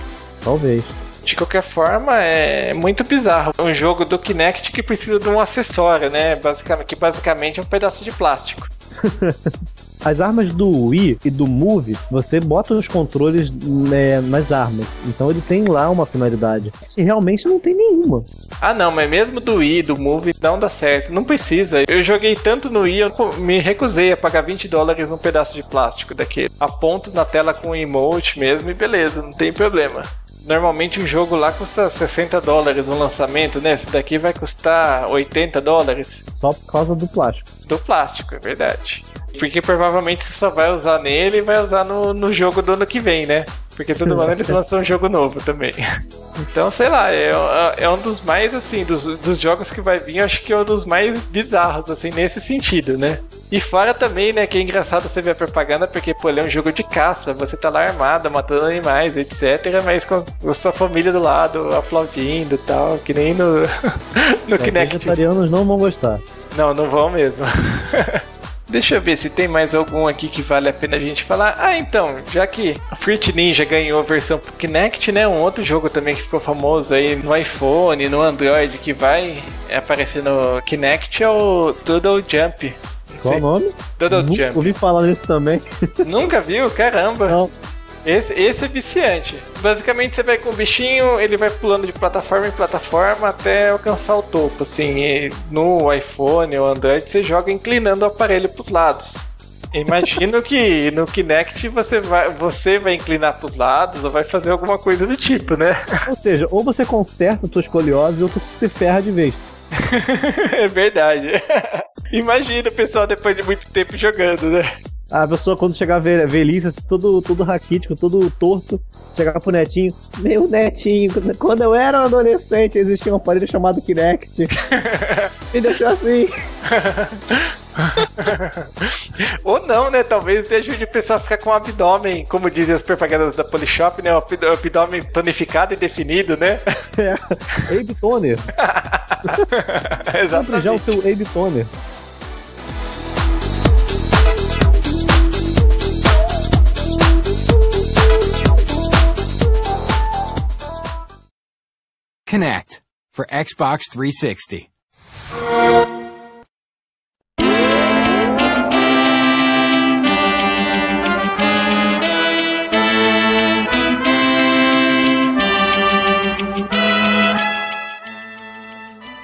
Talvez. De qualquer forma, é muito bizarro. Um jogo do Kinect que precisa de um acessório, né? Basicamente, que basicamente é um pedaço de plástico. As armas do Wii e do Move, você bota os controles né, nas armas. Então ele tem lá uma finalidade. E realmente não tem nenhuma. Ah, não, mas mesmo do Wii, do Move, não dá certo. Não precisa. Eu joguei tanto no Wii, eu me recusei a pagar 20 dólares num pedaço de plástico daquele. Aponto na tela com o emote mesmo e beleza, não tem problema. Normalmente um jogo lá custa 60 dólares no lançamento, né? Esse daqui vai custar 80 dólares. Só por causa do plástico. Do plástico, é verdade. Porque provavelmente você só vai usar nele e vai usar no, no jogo do ano que vem, né? Porque todo ano eles lançam um jogo novo também. Então, sei lá, é, é um dos mais, assim, dos, dos jogos que vai vir, acho que é um dos mais bizarros, assim, nesse sentido, né? E fora também, né, que é engraçado você ver a propaganda, porque, pô, ele é um jogo de caça, você tá lá armado, matando animais, etc, mas com a sua família do lado, aplaudindo e tal, que nem no, no É, Kinect. vegetarianos não vão gostar. Não, não vão mesmo. Deixa eu ver se tem mais algum aqui que vale a pena a gente falar. Ah, então, já que Fruit Ninja ganhou a versão pro Kinect, né? Um outro jogo também que ficou famoso aí no iPhone, no Android, que vai aparecer no Kinect é o Doodle Jump. Não Qual o se- nome? Doodle Jump. ouvi falar nisso também. Nunca viu? Caramba. Não. Esse, esse é viciante. Basicamente você vai com o bichinho, ele vai pulando de plataforma em plataforma até alcançar o topo. Assim, no iPhone ou Android você joga inclinando o aparelho para os lados. Imagino que no Kinect você vai, você vai inclinar para os lados ou vai fazer alguma coisa do tipo, né? Ou seja, ou você conserta a tua escoliose ou tu se ferra de vez. é verdade. Imagina o pessoal depois de muito tempo jogando, né? A pessoa, quando chegar a ve- velhice, assim, todo, todo raquítico, todo torto, chegar pro netinho. Meu netinho, quando eu era um adolescente, existia um aparelho chamado Kinect. Me deixou assim. Ou não, né? Talvez ajude o pessoal a ficar com o abdômen, como dizem as propagandas da Polishop, né? O abd- o abdômen tonificado e definido, né? É. Abe Toner. Compre já o seu Abe Toner. Connect for Xbox 360.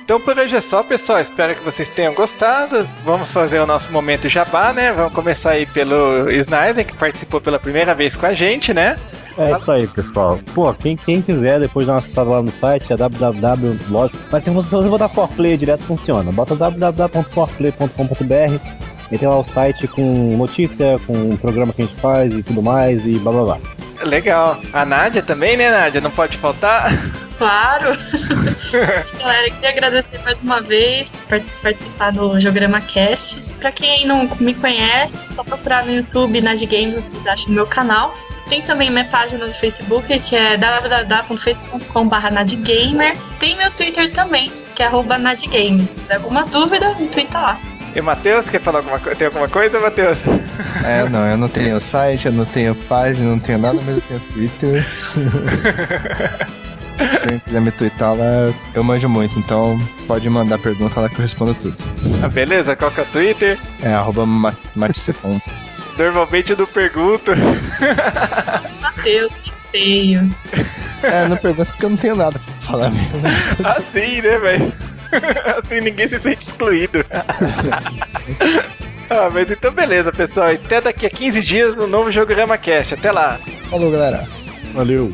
Então por hoje é só, pessoal. Espero que vocês tenham gostado. Vamos fazer o nosso momento jabá, né? Vamos começar aí pelo Snyder, que participou pela primeira vez com a gente, né? É isso aí, pessoal. Pô, quem, quem quiser, depois dá uma acessada lá no site, é www. Lógico. Mas se você, se você botar Forplay direto, funciona. Bota www.forplay.com.br. E tem lá o site com notícia, com o programa que a gente faz e tudo mais, e blá blá blá. Legal. A Nádia também, né, Nádia? Não pode faltar. Claro! Sim, galera, queria agradecer mais uma vez por participar do Jograma Cast. Pra quem não me conhece, é só procurar no YouTube Nad Games, vocês acham o meu canal. Tem também minha página no Facebook, que é www.facebook.com.br nadgamer. Tem meu Twitter também, que é arroba nadgames. Se tiver alguma dúvida, me twitta lá. E o Matheus, quer falar alguma coisa? Tem alguma coisa, Matheus? É, não, eu não tenho site, eu não tenho página, não tenho nada, mas eu tenho Twitter. Se alguém quiser me twittar lá, eu manjo muito, então pode mandar pergunta lá que eu respondo tudo. Ah, beleza, qual que é o Twitter? É arroba ma- matecefon. Normalmente eu não pergunto. Matheus, que feio. É, não pergunta porque eu não tenho nada pra falar mesmo. Assim, né, velho? Assim ninguém se sente excluído. ah, mas então beleza, pessoal. Até daqui a 15 dias no novo Jogorama Cast. Até lá. Falou, galera. Valeu.